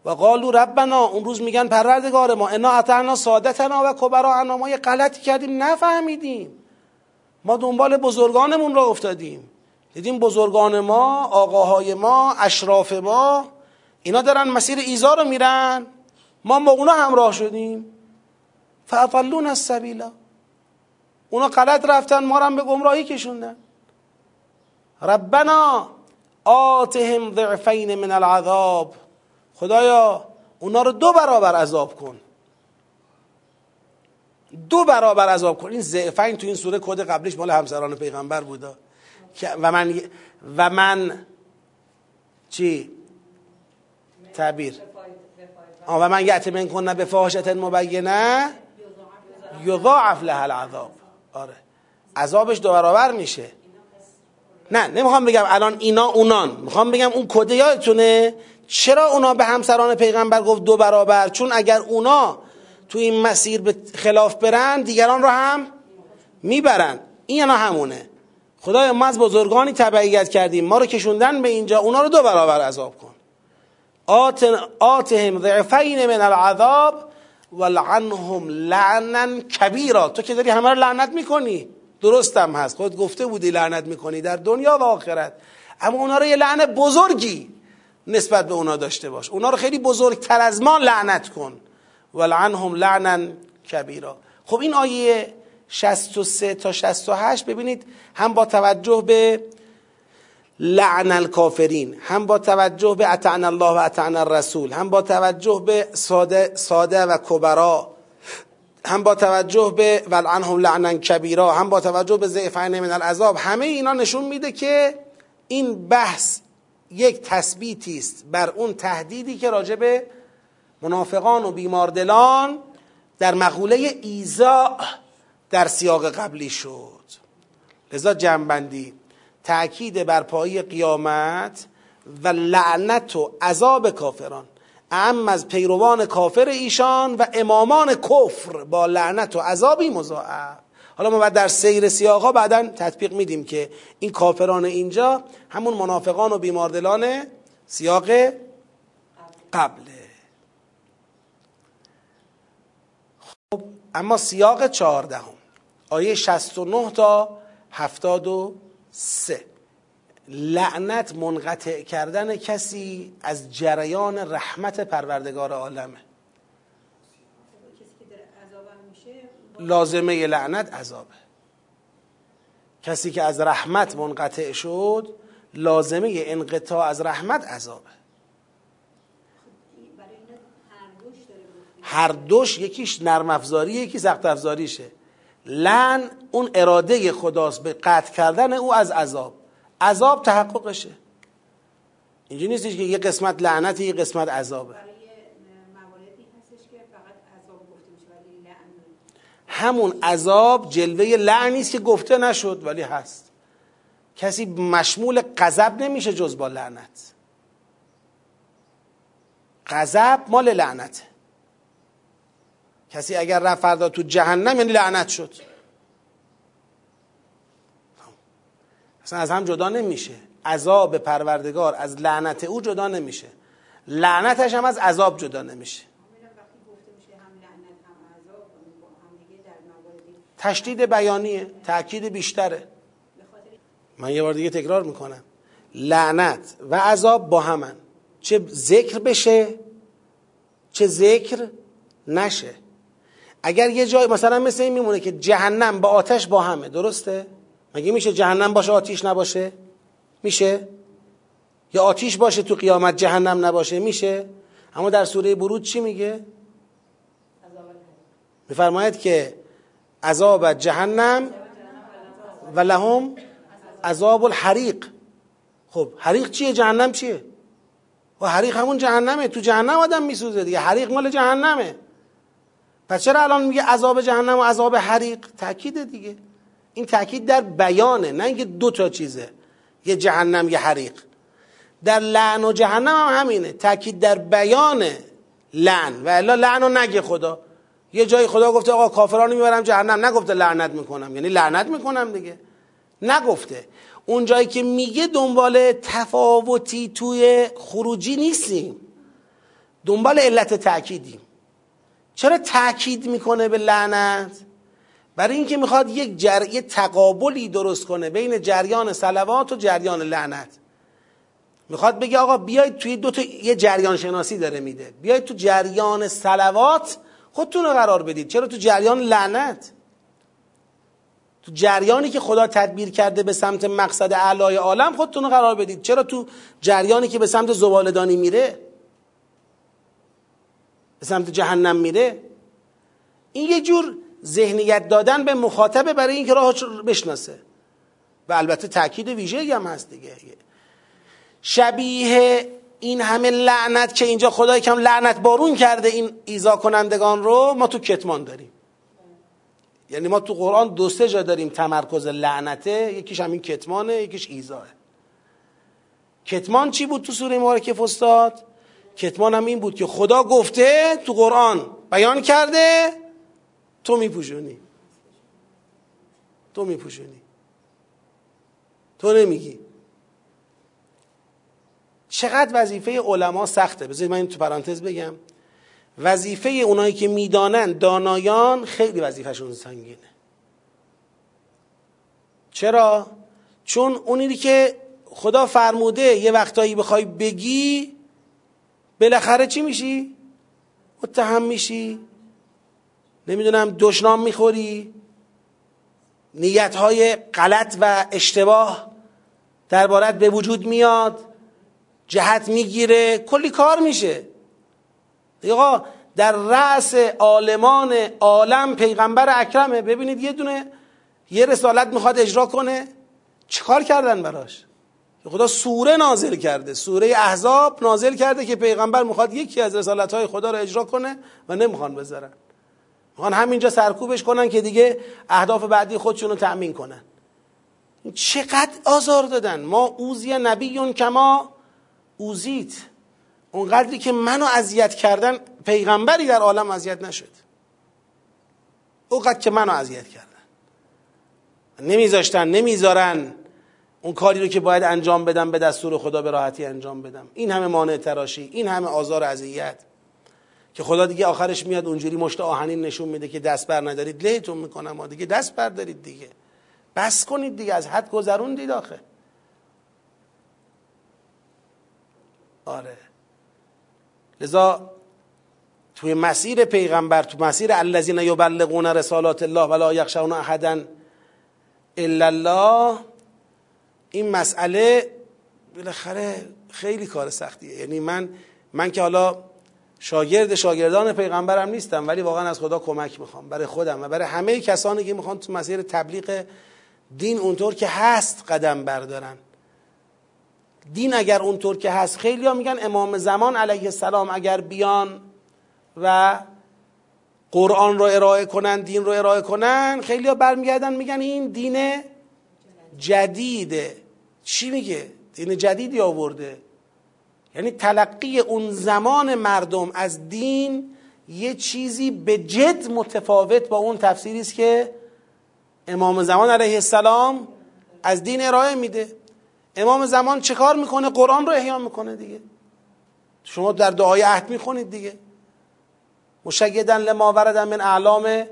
و قالو ربنا اون روز میگن پروردگار ما انا اطعنا سادتنا و کبرانا ما یه غلطی کردیم نفهمیدیم. ما دنبال بزرگانمون را افتادیم. دیدیم بزرگان ما آقاهای ما اشراف ما اینا دارن مسیر ایزا رو میرن. ما با اونا همراه شدیم. فاطلون السبیلا اونا غلط رفتن ما هم به گمراهی کشوندن. ربنا آتهم ضعفین من العذاب. خدایا اونا رو دو برابر عذاب کن. دو برابر عذاب کن. این ضعفین تو این سوره کد قبلیش مال همسران پیغمبر بوده و من و من چی؟ تعبیر و من یعت من کنه به فاحشت مبینه یضاعف لها العذاب. آره. عذابش دو برابر میشه. نه نمی‌خوام بگم الان اینا اونان. می‌خوام بگم اون کده یادتونه؟ چرا اونا به همسران پیغمبر گفت دو برابر؟ چون اگر اونا تو این مسیر به خلاف برن دیگران رو هم می‌برن. این اینا همونه. خدای ما از بزرگانی تبعیت کردیم. ما رو کشوندن به اینجا اونا رو دو برابر عذاب کن. آتهم ضعفین من العذاب. ولعنهم لعنا کبیرا. تو که داری همه رو لعنت می‌کنی. درستم هست. خود گفته بودی لعنت می‌کنی در دنیا و آخرت. اما اونا رو یه لعنت بزرگی نسبت به اونا داشته باش. اونا رو خیلی بزرگتر از ما لعنت کن. ولعنهم لعنا کبیرا. خب این آیه 63 تا 68 ببینید هم با توجه به لعن الکافرین هم با توجه به اطعن الله و اطعن الرسول هم با توجه به ساده, ساده و کبرا هم با توجه به ولعنهم لعنا کبیرا هم با توجه به ضعفین من العذاب همه اینا نشون میده که این بحث یک تثبیتی است بر اون تهدیدی که راجع به منافقان و بیماردلان در مقوله ایزا در سیاق قبلی شد. لذا جنبندی تأکید بر پایی قیامت و لعنت و عذاب کافران. اعم از پیروان کافر ایشان و امامان کفر با لعنت و عذابی مضاعف. حالا ما بعد در سیر سیاقا بعدا تطبیق میدیم که این کافران اینجا همون منافقان و بیماردلان سیاق قبله. خب اما سیاق چهاردهم آیه 69 تا 73 لعنت منقطع کردن کسی از جریان رحمت پروردگار عالمه. لازمه لعنت عذابه. کسی که از رحمت منقطع شد لازمه انقطاع از رحمت عذابه. هر دوش یکیش نرم افزاری یکی سخت افزاریشه. لعن اون اراده خداست به قطع کردن او از عذاب. عذاب تحققشه. اینجا نیستش که یه قسمت لعنت یه قسمت عذابه. همون عذاب جلوه لعنی است که گفته نشد ولی هست. کسی مشمول غضب نمیشه جز با لعنت. غضب مال لعنته. کسی اگر رفت فردا تو جهنم یعنی لعنت شد. اصلا از هم جدا نمیشه. عذاب پروردگار از لعنت او جدا نمیشه. لعنتش هم از عذاب جدا نمیشه. تشدید بیانیه تاکید بیشتره. من یه بار دیگه تکرار می‌کنم. لعنت و عذاب با همن. چه ذکر بشه چه ذکر نشه. اگر یه جای مثلا مثل این میمونه که جهنم با آتش با همه درسته؟ مگه میشه جهنم باشه آتیش نباشه؟ میشه؟ یا آتیش باشه تو قیامت جهنم نباشه؟ میشه؟ اما در سوره برود چی میگه؟ میفرماید که عذاب جهنم و لهم عذاب الحریق. خب حریق چیه؟ جهنم چیه؟ و حریق همون جهنمه. تو جهنم آدم میسوزه دیگه. حریق مال جهنمه. پس چرا الان میگه عذاب جهنم و عذاب حریق؟ تاکید دیگه. این تاکید در بیانه نه اینکه دو تا چیزه. یه جهنم یه حریق. در لعن و جهنم هم همینه. تاکید در بیان لعن. و الا لعن و نگه خدا. یه جایی خدا گفته آقا کافرانو می‌برم جهنم. نگفته لعنت می‌کنم. یعنی لعنت می‌کنم دیگه. نگفته. اون جایی که میگه دنبال تفاوتی توی خروجی نیستیم. دنبال علت تأکیدیم. چرا تأکید می‌کنه به لعنت؟ برای اینکه می‌خواد یک جر... تقابلی درست کنه بین جریان سلوات و جریان لعنت. می‌خواد بگه آقا بیاید توی دو تا یه جریان شناسی داره میده. بیاید تو جریان سلوات خودتون رو قرار بدید. چرا تو جریان لعنت؟ تو جریانی که خدا تدبیر کرده به سمت مقصد اعلای عالم خودتون رو قرار بدید. چرا تو جریانی که به سمت زبالدانی میره؟ به سمت جهنم میره. این یه جور ذهنیت دادن به مخاطبه برای اینکه راه بشناسه. و البته تاکید ویژه هم هست دیگه. شبیه این همه لعنت که اینجا خدای کم لعنت بارون کرده این ایزا کنندگان رو ما تو کتمان داریم. یعنی ما تو قرآن دو سه جا داریم تمرکز لعنته. یکیش همین کتمانه یکیش ایزاه. کتمان چی بود تو سوره مبارکه فستاد کتمان هم این بود که خدا گفته تو قرآن بیان کرده تو میپوشونی. تو میپوشونی. تو نمیگی. چقدر وظیفه علما سخته؟ بذارید من این تو پرانتز بگم. وظیفه اونایی که می‌دانن دانایان خیلی وظیفهشون سنگینه. چرا؟ چون اونی که خدا فرموده یه وقتایی بخوای بگی بالاخره چی میشی؟ متهم میشی؟ نمی‌دونم دشنام می‌خوری؟ نیتهای غلط و اشتباه دربارت به وجود میاد جهت می‌گیره کلی کار میشه آقا در رأس عالمان عالم پیغمبر اکرمه ببینید یه دونه یه رسالت می‌خواد اجرا کنه چیکار کردن براش خدا سوره نازل کرده. سوره احزاب نازل کرده که پیغمبر می‌خواد یکی از رسالت های خدا رو اجرا کنه و نمی‌خوان بذارن. می‌خوان همینجا سرکوبش کنن که دیگه اهداف بعدی خودشون رو تأمین کنن. چقدر آزار دادن. ما اوزی نبیون کما اوزیت. اونقدری که منو اذیت کردن پیغمبری در عالم اذیت نشد. اونقدر که منو اذیت کردن. نمیذاشتن نمی‌ذارن. اون کاری رو که باید انجام بدم به دستور خدا به راحتی انجام بدم. این همه مانع تراشی این همه آزار اذیت. که خدا دیگه آخرش میاد اونجوری مشت آهنین نشون میده که دست بر ندارید. لیتون می‌کنم دیگه دست بر دارید دیگه. بس کنید دیگه از حد گذروندید آخه. آره. لذا توی مسیر پیغمبر تو مسیر الذین یبلغون رسالات الله ولا یخشون احدا الا الله این مسئله بالاخره خیلی کار سختیه. یعنی من من که حالا شاگرد شاگردان پیغمبرم نیستم ولی واقعا از خدا کمک می‌خوام برای خودم و برای همه کسانی که می‌خوان تو مسیر تبلیغ دین اونطور که هست قدم بردارن. دین اگر اونطور که هست خیلی ها میگن امام زمان علیه السلام اگر بیان و قرآن رو ارائه کنن دین رو ارائه کنن خیلی ها برمیگردن میگن این دین جدیده. چی میگه؟ دین جدیدی آورده. یعنی تلقی اون زمان مردم از دین یه چیزی به جد متفاوت با اون تفسیری است که امام زمان علیه السلام از دین ارائه میده. امام زمان چه کار می‌کنه؟ قرآن رو احیا می‌کنه دیگه. شما در دعای عهد می‌خونید دیگه. مشگدن لما وردن من اعلام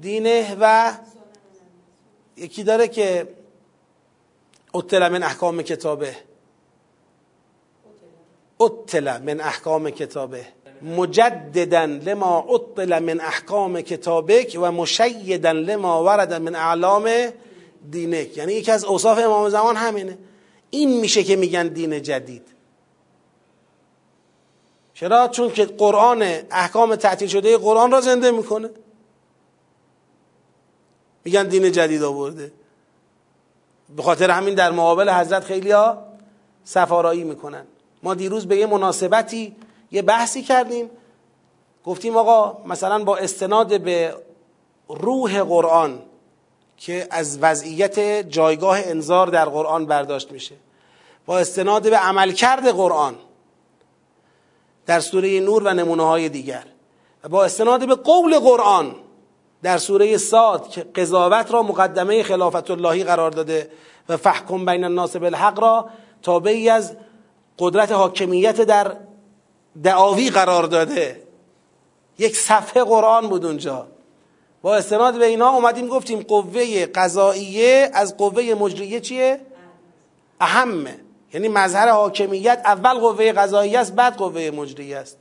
دینه و یکی داره که اتل من احکام کتابه. اتل من احکام کتابه. مجددا لما اطل من احکام کتابک و مشیدا لما ورد من اعلام دینک. یعنی یکی از اوصاف امام زمان همینه. این میشه که میگن دین جدید. چرا؟ چون که قرآن احکام تعطیل شده قرآن را زنده می‌کنه. میگن دین جدید آورده. به خاطر همین در مقابل حضرت خیلی ها سفارایی می‌کنن. ما دیروز به یه مناسبتی یه بحثی کردیم. گفتیم آقا مثلا با استناد به روح قرآن که از وضعیت جایگاه انذار در قرآن برداشت میشه با استناد به عملکرد قرآن در سوره نور و نمونه های دیگر و با استناد به قول قرآن در سوره ساد که قضاوت را مقدمه خلافت اللهی قرار داده و فحکم بین الناس بالحق را تابعی از قدرت حاکمیت در دعاوی قرار داده. یک صفحه قرآن بود اونجا. با استناد به اینا اومدیم گفتیم قوه قضاییه از قوه مجریه چیه؟ اهمه یعنی مظهر حاکمیت اول قوه قضاییه است بعد قوه مجریه است.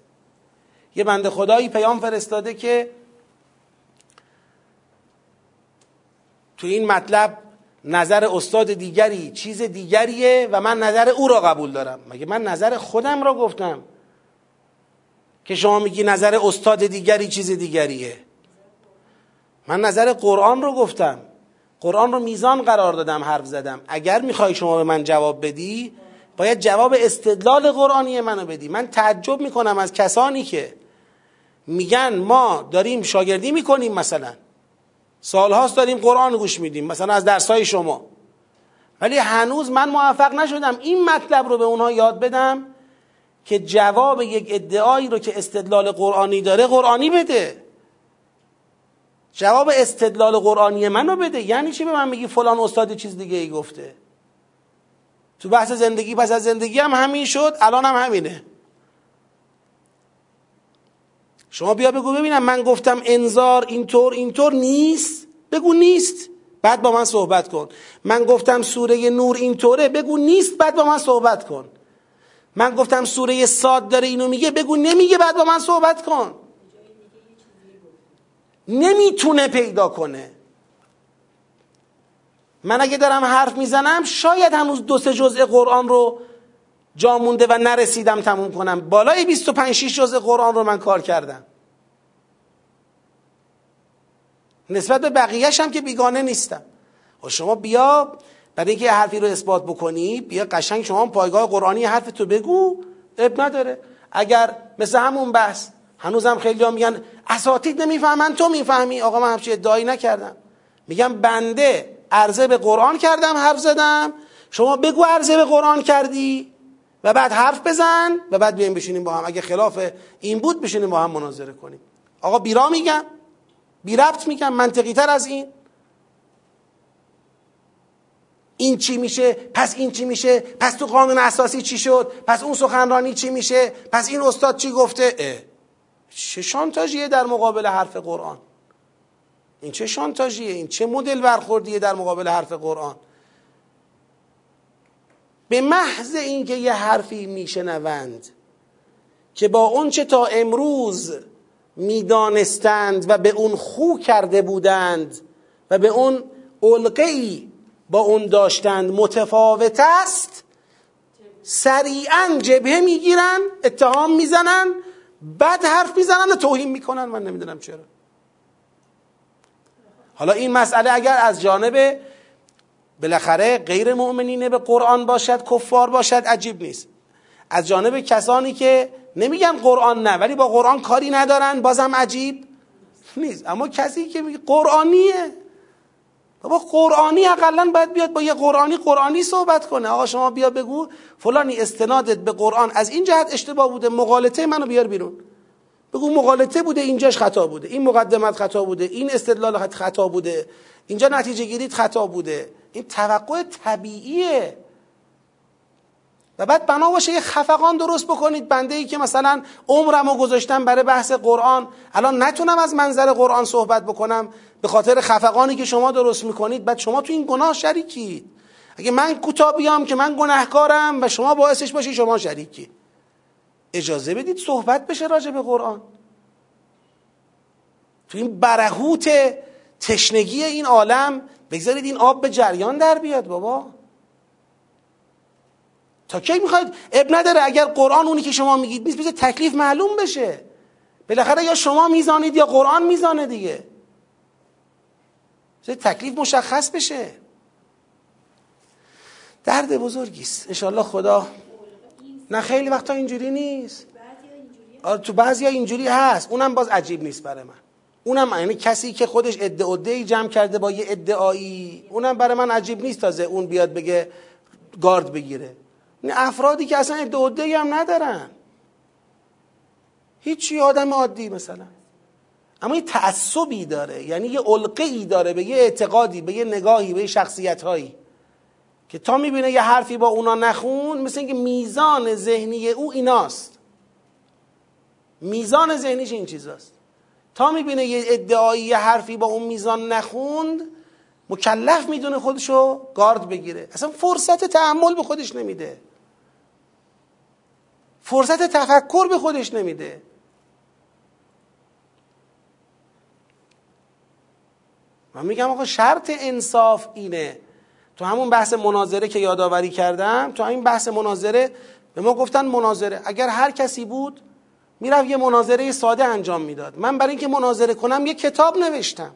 یه بنده خدایی پیام فرستاده که تو این مطلب نظر استاد دیگری چیز دیگریه و من نظر او را قبول دارم. مگه من نظر خودم را گفتم که شما میگی نظر استاد دیگری چیز دیگریه؟ من نظر قرآن رو گفتم. قرآن رو میزان قرار دادم حرف زدم. اگر می‌خوای شما به من جواب بدی باید جواب استدلال قرآنی منو بدی. من تعجب می‌کنم از کسانی که میگن ما داریم شاگردی می‌کنیم مثلا. سالهاست داریم قرآن گوش میدیم مثلا از درسای شما. ولی هنوز من موفق نشدم این مطلب رو به اونها یاد بدم که جواب یک ادعایی رو که استدلال قرآنی داره قرآنی بده. جواب استدلال قرآنی منو بده. یعنی چی به من میگی فلان استاد چیز دیگه ای گفته؟ تو بحث زندگی پس از زندگی هم همین شد الان هم همینه. شما بیا بگو ببینم من گفتم انذار اینطور اینطور نیست؟ بگو نیست. بعد با من صحبت کن. من گفتم سوره نور اینطوره بگو نیست بعد با من صحبت کن. من گفتم سوره ساد داره اینو میگه بگو نمیگه بعد با من صحبت کن. نمی‌تونه پیدا کنه. من اگه دارم حرف می‌زنم شاید هنوز دو سه جزء قرآن رو جا مونده و نرسیدم تموم کنم. بالای 25 6 جزء قرآن رو من کار کردم. نسبت به بقیهش هم که بیگانه نیستم. و خب شما بیا برای اینکه حرفی رو اثبات بکنی بیا قشنگ شما پایگاه قرآنی حرف تو بگو. اب نداره. اگر مثل همون بحث هنوزم خیلی ها میگن اساتید نمی‌فهمن تو می‌فهمی. آقا من همچی ادعایی نکردم. میگم بنده عرضه به قرآن کردم حرف زدم. شما بگو عرضه به قرآن کردی. و بعد حرف بزن و بعد بیایم بشینیم با هم. اگه خلاف این بود بشینیم با هم مناظره کنیم. آقا بیرا میگم بی ربط میگم منطقی تر از این. این چی میشه؟ پس این چی میشه؟ پس تو قانون اساسی چی شد؟ پس اون سخنرانی چی میشه؟ پس این استاد چی گفته؟ اه. چه شانتاژیه در مقابل حرف قرآن؟ این چه شانتاژیه؟ این چه مدل برخوردیه در مقابل حرف قرآن؟ به محض اینکه یه حرفی میشنوند که با اون چه تا امروز می‌دانستند و به اون خو کرده بودند و به اون علقه با اون داشتند متفاوت است سریعا جبهه می‌گیرن اتهام می‌زنن بعد حرف می‌زنن و توهین می‌کنن من نمی‌دونم چرا. حالا این مسئله اگر از جانب بالاخره غیر مؤمنین به قرآن باشد کفار باشد عجیب نیست. از جانب کسانی که نمیگن قرآن نه ولی با قرآن کاری ندارن بازم عجیب نیست. اما کسی که میگه قرآنیه بابا قرآنی اقلا باید بیاد با یه قرآنی قرآنی صحبت کنه. آقا شما بیا بگو فلانی استنادت به قرآن از این جهت اشتباه بوده مقالطه منو بیار بیرون. بگو مقالطه بوده اینجاش خطا بوده این مقدمت خطا بوده این استدلال خطا بوده اینجا نتیجه گیریت خطا بوده. این توقع طبیعیه. و بعد بنا باشه یه خفقان درست بکنید. بنده ای که مثلا عمرمو گذاشتم برای بحث قرآن الان نتونم از منظر قرآن صحبت بکنم. به خاطر خفقانی که شما درست می‌کنید بعد شما تو این گناه شریکید. اگه من کوتاه بیام که من گناهکارم و شما باعثش باشی شما شریکی. اجازه بدید صحبت بشه راجع به قرآن. تو این برهوت تشنگی این عالم بگذارید این آب به جریان در بیاد بابا. تا کی می‌خواید؟ اب نداره. اگر قرآن اونی که شما میگید نیست بشه تکلیف معلوم بشه. بالاخره یا شما میزانید یا قرآن میزانه دیگه. تکلیف مشخص بشه. درد بزرگی است. انشالله خدا نه خیلی وقتا اینجوری نیست. آره تو بعضی ها اینجوری هست. اونم باز عجیب نیست برای من. اونم یعنی کسی که خودش ادعا جمع کرده با یه ادعایی اونم برای من عجیب نیست تازه اون بیاد بگه گارد بگیره. این افرادی که اصلا ادعا هم ندارن. هیچی آدم عادی مثلا. اما یه تعصبی داره یعنی یه علقه داره به یه اعتقادی به یه نگاهی به یه شخصیت هایی که تا می‌بینه یه حرفی با اونا نخون مثل اینکه میزان ذهنی او ایناست. میزان ذهنیش این چیزاست. تا می‌بینه یه ادعایی یه حرفی با اون میزان نخوند مکلف می‌دونه خودشو گارد بگیره. اصلا فرصت تحمل به خودش نمیده. فرصت تفکر به خودش نمیده. من میگم آقا شرط انصاف اینه. تو همون بحث مناظره که یادآوری کردم تو این بحث مناظره به ما گفتن مناظره. اگر هر کسی بود می‌رفت یه مناظره ساده انجام می‌داد. من برای اینکه مناظره کنم یه کتاب نوشتم.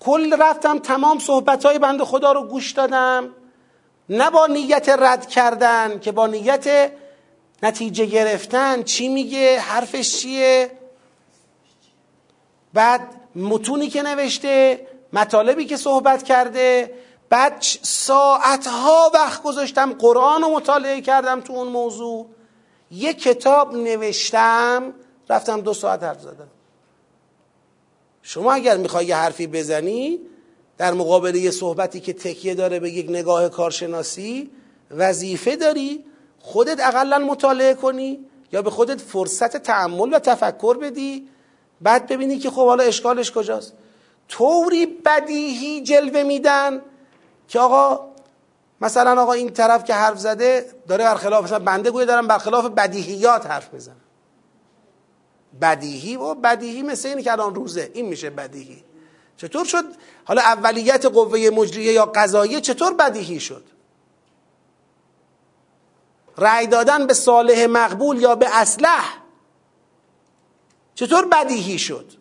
کل رفتم تمام صحبت های بند خدا رو گوش دادم. نه با نیت رد کردن که با نیت نتیجه گرفتن. چی میگه؟ حرفش چیه؟ بعد متونی که نوشته مطالبی که صحبت کرده. بعد ساعتها وقت گذاشتم قرآن رو مطالعه کردم تو اون موضوع. یه کتاب نوشتم رفتم دو ساعت حرف زدم. شما اگر می‌خوای یه حرفی بزنی در مقابل یه صحبتی که تکیه داره به یک نگاه کارشناسی وظیفه داری خودت اقلا مطالعه کنی یا به خودت فرصت تعمل و تفکر بدی بعد ببینی که خب حالا اشکالش کجاست. طوری بدیهی جلوه میدن که آقا مثلا آقا این طرف که حرف زده داره برخلاف مثلا بنده گویه دارم برخلاف بدیهیات حرف بزنم بدیهی و بدیهی مثل اینه که الان روزه. این میشه بدیهی. چطور شد؟ حالا اولیت قوه مجریه یا قضاییه چطور بدیهی شد؟ رأی دادن به صالح مقبول یا به اصلح چطور بدیهی شد؟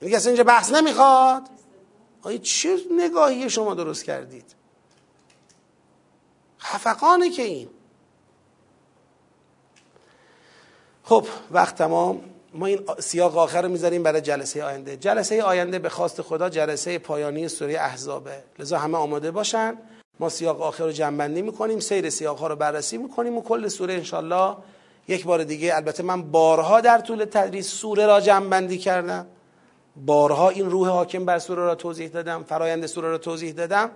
میگه اصلا اینجا بحث نمی‌خواد. آیا چه نگاهی شما درست کردید؟ خفقانه که این خب وقت تمام. ما این سیاق آخر رو می‌ذاریم برای جلسه آینده. جلسه آینده به خواست خدا جلسه پایانی سوره احزابه. لذا همه آماده باشن. ما سیاق آخر رو جنبندی می‌کنیم سیر سیاق ها رو بررسی می‌کنیم و کل سوره انشالله یک بار دیگه البته من بارها در طول تدریس سوره را جنبندی کردم. بارها این روح حاکم بر سوره را توضیح دادم فرایند سوره را توضیح دادم.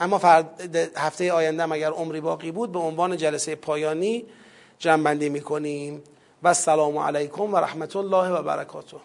اما هفته آینده اگر عمری باقی بود به عنوان جلسه پایانی جنبندی می‌کنیم. و السلام علیکم و رحمت الله و برکاته.